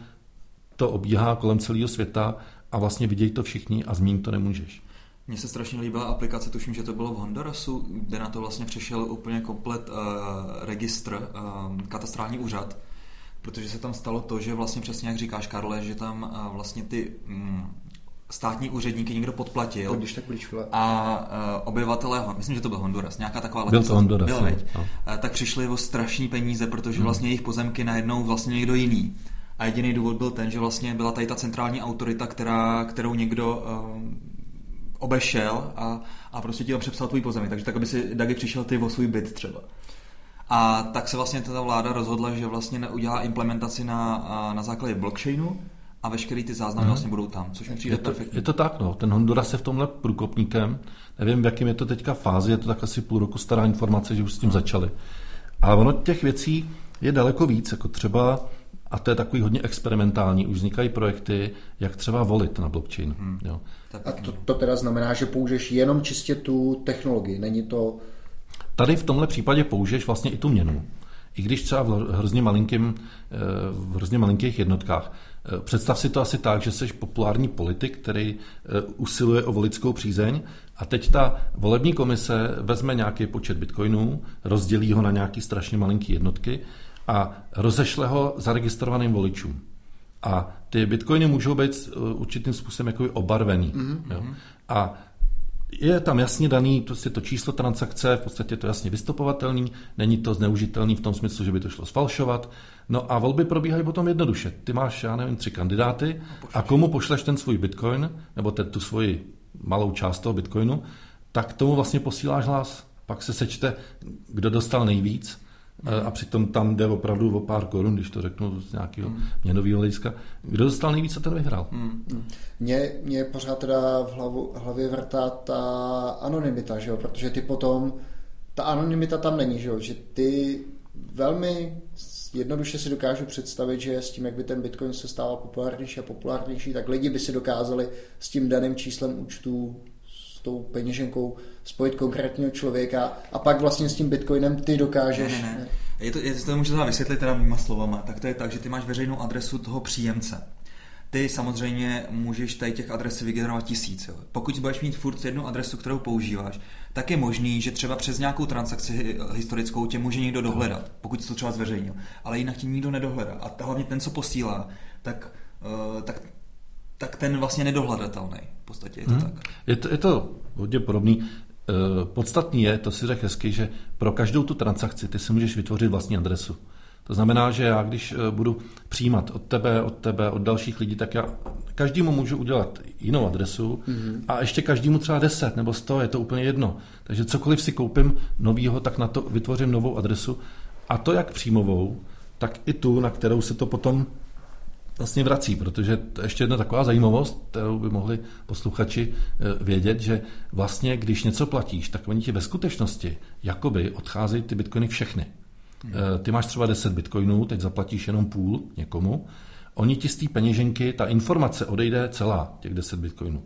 to obíhá kolem celého světa a vlastně vidějí to všichni a zmínit to nemůžeš. Mně se strašně líbila aplikace, tuším, že to bylo v Hondurasu, kde na to vlastně přešel úplně komplet uh, registr, uh, katastrální úřad, protože se tam stalo to, že vlastně přesně jak říkáš, Karle, že tam uh, vlastně ty um, státní úředníky někdo podplatil. Když tak a uh, obyvatelé, myslím, že to byl Honduras, nějaká taková Byl to Honduras. Byl, no. uh, tak přišli o strašní peníze, protože hmm. vlastně jejich pozemky najednou vlastně někdo jiný. A jediný důvod byl ten, že vlastně byla tady ta centrální autorita, která, kterou někdo uh, obešel a, a prostě ti přepsal tvůj pozemek. Takže tak, aby si Dagi přišel ty o svůj byt třeba. A tak se vlastně ta vláda rozhodla, že vlastně neudělá implementaci na, na základě blockchainu a veškerý ty záznamy hmm. vlastně budou tam, což mi přijde je to, perfektní. Je to tak, no. Ten Honduras je v tomhle průkopníkem. Nevím, v jakém je to teďka fázi, je to tak asi půl roku stará informace, že už s tím začali. Ale ono těch věcí je daleko víc, jako třeba a to je takový hodně experimentální. Už vznikají projekty, jak třeba volit na blockchain. Hmm. Jo. A to, to teda znamená, že použiješ jenom čistě tu technologii, není to... Tady v tomhle případě použiješ vlastně i tu měnu. I když třeba v hrozně, malinkým, eh, v hrozně malinkých jednotkách. Eh, představ si to asi tak, že jsi populární politik, který eh, usiluje o voličskou přízeň a teď ta volební komise vezme nějaký počet bitcoinů, rozdělí ho na nějaký strašně malinký jednotky a rozešle ho zaregistrovaným voličům. A ty bitcoiny můžou být uh, určitým způsobem jako obarvený. Mm-hmm. Jo? A je tam jasně daný prostě to číslo transakce, v podstatě to jasně vystupovatelný, není to zneužitelný v tom smyslu, že by to šlo sfalšovat. No a volby probíhají potom jednoduše. Ty máš, já nevím, tři kandidáty a komu pošleš ten svůj bitcoin, nebo ten, tu svoji malou část toho bitcoinu, tak tomu vlastně posíláš hlas. Pak se sečte, kdo dostal nejvíc Eh, a přitom tam jde opravdu o pár korun, když to řeknu z nějakého mm. měnového hlediska. Kdo dostal nejvíc a ten vyhrál. Mm. Mě, mě pořád teda v hlavu, hlavě vrtá ta anonymita, že jo? protože ty potom, ta anonymita tam není, že, jo? že ty velmi jednoduše si dokážu představit, že s tím, jak by ten Bitcoin se stával populárnější a populárnější, tak lidi by si dokázali s tím daným číslem účtu tou peněženkou spojit konkrétního člověka a pak vlastně s tím bitcoinem ty dokážeš. Ne, ne, ne. Je to, je to můžu vysvětlit teda mýma slovama. Tak to je tak, že ty máš veřejnou adresu toho příjemce. ty samozřejmě můžeš tady těch adres vygenerovat tisíc. Jo. Pokud budeš mít furt jednu adresu, kterou používáš, tak je možný, že třeba přes nějakou transakci historickou tě může někdo dohledat, pokud jsi to třeba zveřejnil. Ale jinak tě nikdo nedohledá. A hlavně ten, co posílá, tak, uh, tak, tak ten vlastně nedohledatelný. V podstatě je to hmm. tak. Je to, je to hodně podobný. Eh, podstatný je, to si řekl hezky, že pro každou tu transakci ty si můžeš vytvořit vlastní adresu. To znamená, že já když eh, budu přijímat od tebe, od tebe, od dalších lidí, tak já každému můžu udělat jinou adresu mm-hmm. a ještě každému třeba 10 nebo 100, je to úplně jedno. Takže cokoliv si koupím novýho, tak na to vytvořím novou adresu a to jak příjmovou, tak i tu, na kterou se to potom vlastně vrací, protože to je ještě jedna taková zajímavost, kterou by mohli posluchači eh, vědět, že vlastně, když něco platíš, tak oni ti ve skutečnosti jakoby odcházejí ty bitcoiny všechny. Hmm. Ty máš třeba 10 bitcoinů, teď zaplatíš jenom půl někomu, oni ti z té peněženky, ta informace odejde celá, těch 10 bitcoinů.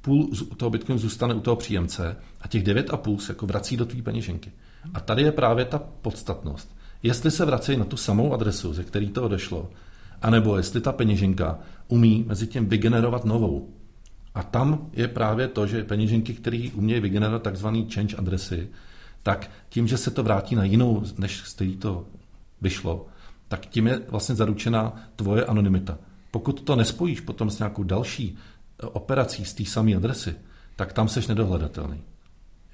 Půl toho bitcoinu zůstane u toho příjemce a těch 9,5 se jako vrací do tvé peněženky. A tady je právě ta podstatnost. Jestli se vrací na tu samou adresu, ze který to odešlo, anebo jestli ta peněženka umí mezi tím vygenerovat novou. A tam je právě to, že peněženky, které umějí vygenerovat takzvaný change adresy, tak tím, že se to vrátí na jinou, než z který to vyšlo, tak tím je vlastně zaručená tvoje anonymita. Pokud to nespojíš potom s nějakou další eh, operací z té samé adresy, tak tam seš nedohledatelný.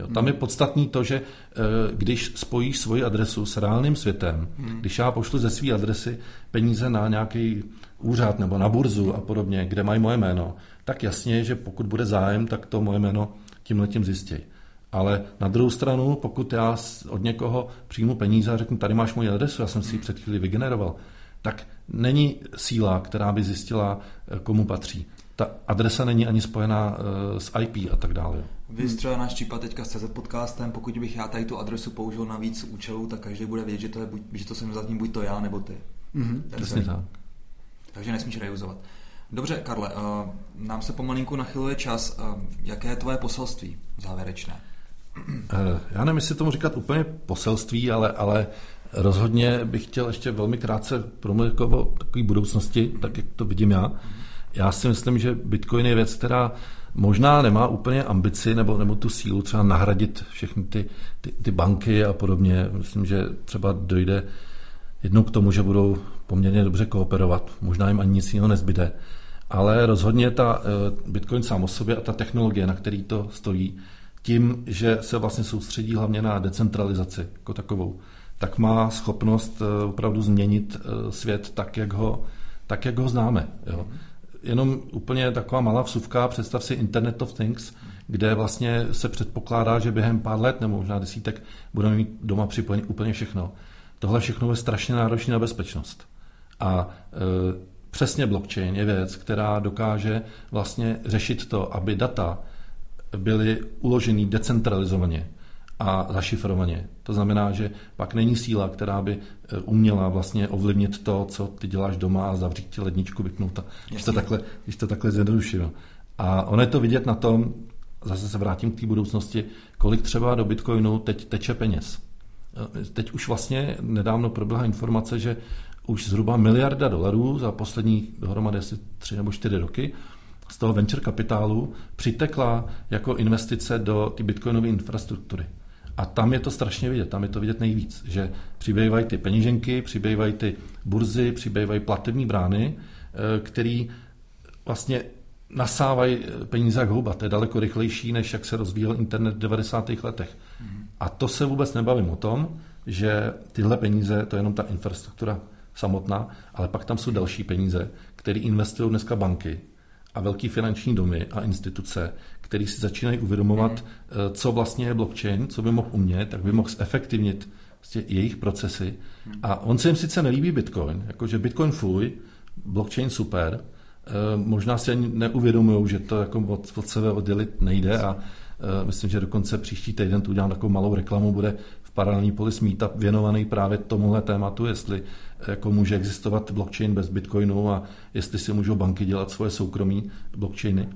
Jo, tam je podstatný to, že eh, když spojíš svoji adresu s reálným světem, hmm. když já pošlu ze své adresy peníze na nějaký úřad nebo na burzu a podobně, kde mají moje jméno, tak jasně, že pokud bude zájem, tak to moje jméno tím letím zjistí. Ale na druhou stranu, pokud já od někoho přijmu peníze a řeknu, tady máš moji adresu, já jsem si ji před chvíli vygeneroval, tak není síla, která by zjistila, eh, komu patří. Ta adresa není ani spojená eh, s IP a tak dále. Vy třeba náš případ teďka s CZ podcastem, pokud bych já tady tu adresu použil na víc účelů, tak každý bude vědět, že to, je buď, že to jsem zatím buď to já, nebo ty. Mm-hmm. Přesně tak. Takže nesmíš reuzovat. Dobře, Karle, uh, nám se pomalinku nachyluje čas. Uh, jaké je tvoje poselství závěrečné? Eh, já nevím, jestli tomu říkat úplně poselství, ale, ale rozhodně bych chtěl ještě velmi krátce promluvit jako o takové budoucnosti, tak jak to vidím já. Já si myslím, že Bitcoin je věc, která možná nemá úplně ambici nebo, nebo tu sílu třeba nahradit všechny ty, ty, ty banky a podobně. Myslím, že třeba dojde jednou k tomu, že budou poměrně dobře kooperovat. Možná jim ani nic jiného nezbyde. Ale rozhodně ta eh, Bitcoin sám o sobě a ta technologie, na který to stojí, tím, že se vlastně soustředí hlavně na decentralizaci jako takovou, tak má schopnost eh, opravdu změnit eh, svět tak, jak ho, tak, jak ho známe. Jo. Jenom úplně taková malá vsuvka, představ si Internet of Things, kde vlastně se předpokládá, že během pár let nebo možná desítek budeme mít doma připojený úplně všechno. Tohle všechno je strašně náročné na bezpečnost. A e, přesně blockchain je věc, která dokáže vlastně řešit to, aby data byly uloženy decentralizovaně a zašifrovaně. To znamená, že pak není síla, která by e, uměla vlastně ovlivnit to, co ty děláš doma a zavřít ti ledničku, vypnout to, když to takhle, když to takhle zjednoduším. A ono je to vidět na tom, zase se vrátím k té budoucnosti, kolik třeba do Bitcoinu teď teče peněz. E, teď už vlastně nedávno proběhla informace, že už zhruba miliarda dolarů za poslední dohromady asi tři nebo čtyři roky z toho venture kapitálu přitekla jako investice do ty bitcoinové infrastruktury. A tam je to strašně vidět, tam je to vidět nejvíc, že přibývají ty peněženky, přibývají ty burzy, přibývají platební brány, eh, který vlastně nasávají peníze jak houba. To je daleko rychlejší, než jak se rozvíjel internet v 90. letech. A to se vůbec nebavím o tom, že tyhle peníze, to je jenom ta infrastruktura samotná, ale pak tam jsou další peníze, které investují dneska banky, a velký finanční domy a instituce, které si začínají uvědomovat, mm. co vlastně je blockchain, co by mohl umět, tak by mohl zefektivnit vlastně jejich procesy. Mm. A on se jim sice nelíbí Bitcoin, jakože Bitcoin fuj, blockchain super, eh, možná si ani neuvědomují, že to jako od, od sebe oddělit nejde a eh, myslím, že dokonce příští týden tu udělám takovou malou reklamu, bude paralelní polis meetup věnovaný právě tomuhle tématu, jestli jako může existovat blockchain bez bitcoinu a jestli si můžou banky dělat svoje soukromí blockchainy.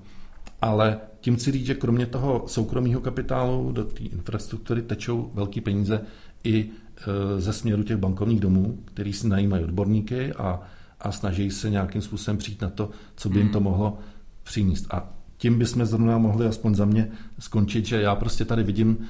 Ale tím chci říct, že kromě toho soukromého kapitálu do té infrastruktury tečou velké peníze i e, ze směru těch bankovních domů, který si najímají odborníky a a snaží se nějakým způsobem přijít na to, co by jim to mohlo přinést. A tím bychom zrovna mohli aspoň za mě skončit, že já prostě tady vidím uh,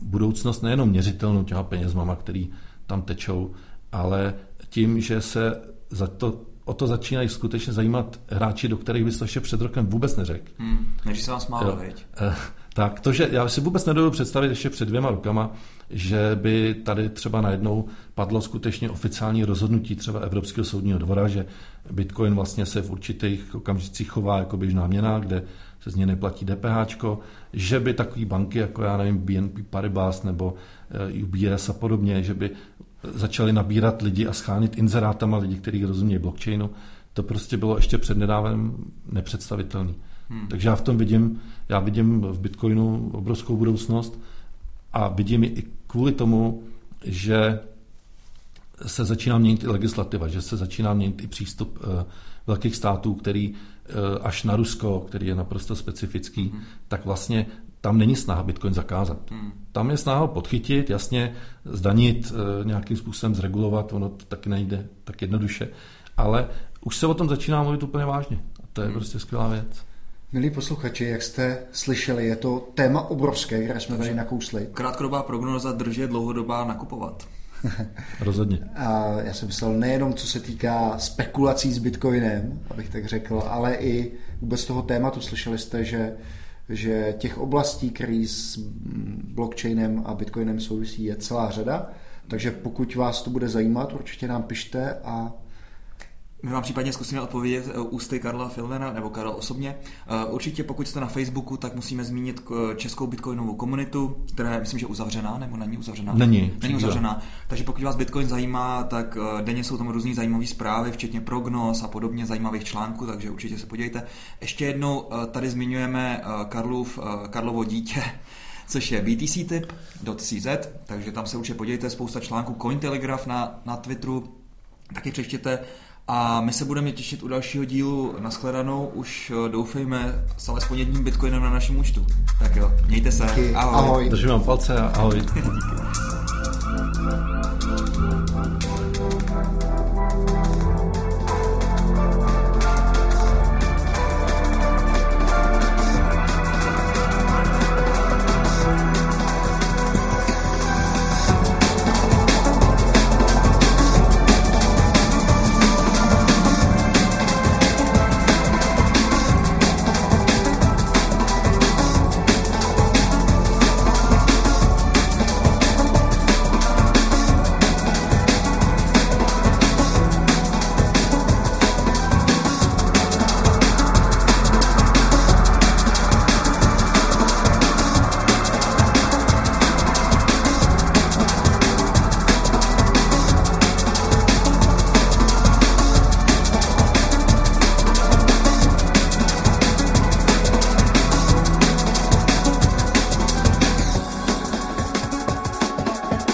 budoucnost nejenom měřitelnou těma penězmama, který tam tečou, ale tím, že se za to, o to začínají skutečně zajímat hráči, do kterých bys to ještě před rokem vůbec neřekl. Hmm, než se vás málo, veď? Uh, tak to, že já si vůbec nedovedu představit ještě před dvěma rokama, že by tady třeba najednou padlo skutečně oficiální rozhodnutí třeba Evropského soudního dvora, že Bitcoin vlastně se v určitých okamžicích chová jako běžná měna, kde se z něj neplatí DPH, že by takové banky jako já nevím BNP Paribas nebo eh, UBS a podobně, že by začaly nabírat lidi a schánit inzerátama lidi, kteří rozumějí blockchainu, to prostě bylo ještě před nedávem nepředstavitelné. Hmm. Takže já v tom vidím, já vidím v Bitcoinu obrovskou budoucnost a vidím i kvůli tomu, že se začíná měnit i legislativa, že se začíná měnit i přístup uh, velkých států, který uh, až na Rusko, který je naprosto specifický, hmm. tak vlastně tam není snaha Bitcoin zakázat. Hmm. Tam je snaha podchytit, jasně zdanit, uh, nějakým způsobem zregulovat, ono to taky nejde tak jednoduše, ale už se o tom začíná mluvit úplně vážně. A to je hmm. prostě skvělá věc. Milí posluchači, jak jste slyšeli, je to téma obrovské, které jsme tady nakousli. Krátkodobá prognoza držet, dlouhodobá nakupovat. Rozhodně. A já jsem myslel nejenom co se týká spekulací s Bitcoinem, abych tak řekl, ale i vůbec toho tématu. Slyšeli jste, že, že těch oblastí, které s blockchainem a Bitcoinem souvisí, je celá řada. Takže pokud vás to bude zajímat, určitě nám pište a my vám případně zkusíme odpovědět eh, ústy Karla Filnera nebo Karla osobně. Eh, určitě pokud jste na Facebooku, tak musíme zmínit eh, českou bitcoinovou komunitu, která je, myslím, že uzavřená, nebo není uzavřená? Není. Není uzavřená. Takže pokud vás bitcoin zajímá, tak denně jsou tam různé zajímavé zprávy, včetně prognoz a podobně zajímavých článků, takže určitě se podívejte. Ještě jednou tady zmiňujeme Karlov, Karlovo dítě, což je btctip.cz, takže tam se určitě podívejte, spousta článků Cointelegraph na, na Twitteru, taky přečtěte a my se budeme těšit u dalšího dílu nashledanou, už eh, doufejme s alespoň jedním bitcoinem na našem účtu. Tak jo, mějte se. Ahoj. ahoj. Držím vám palce a ahoj.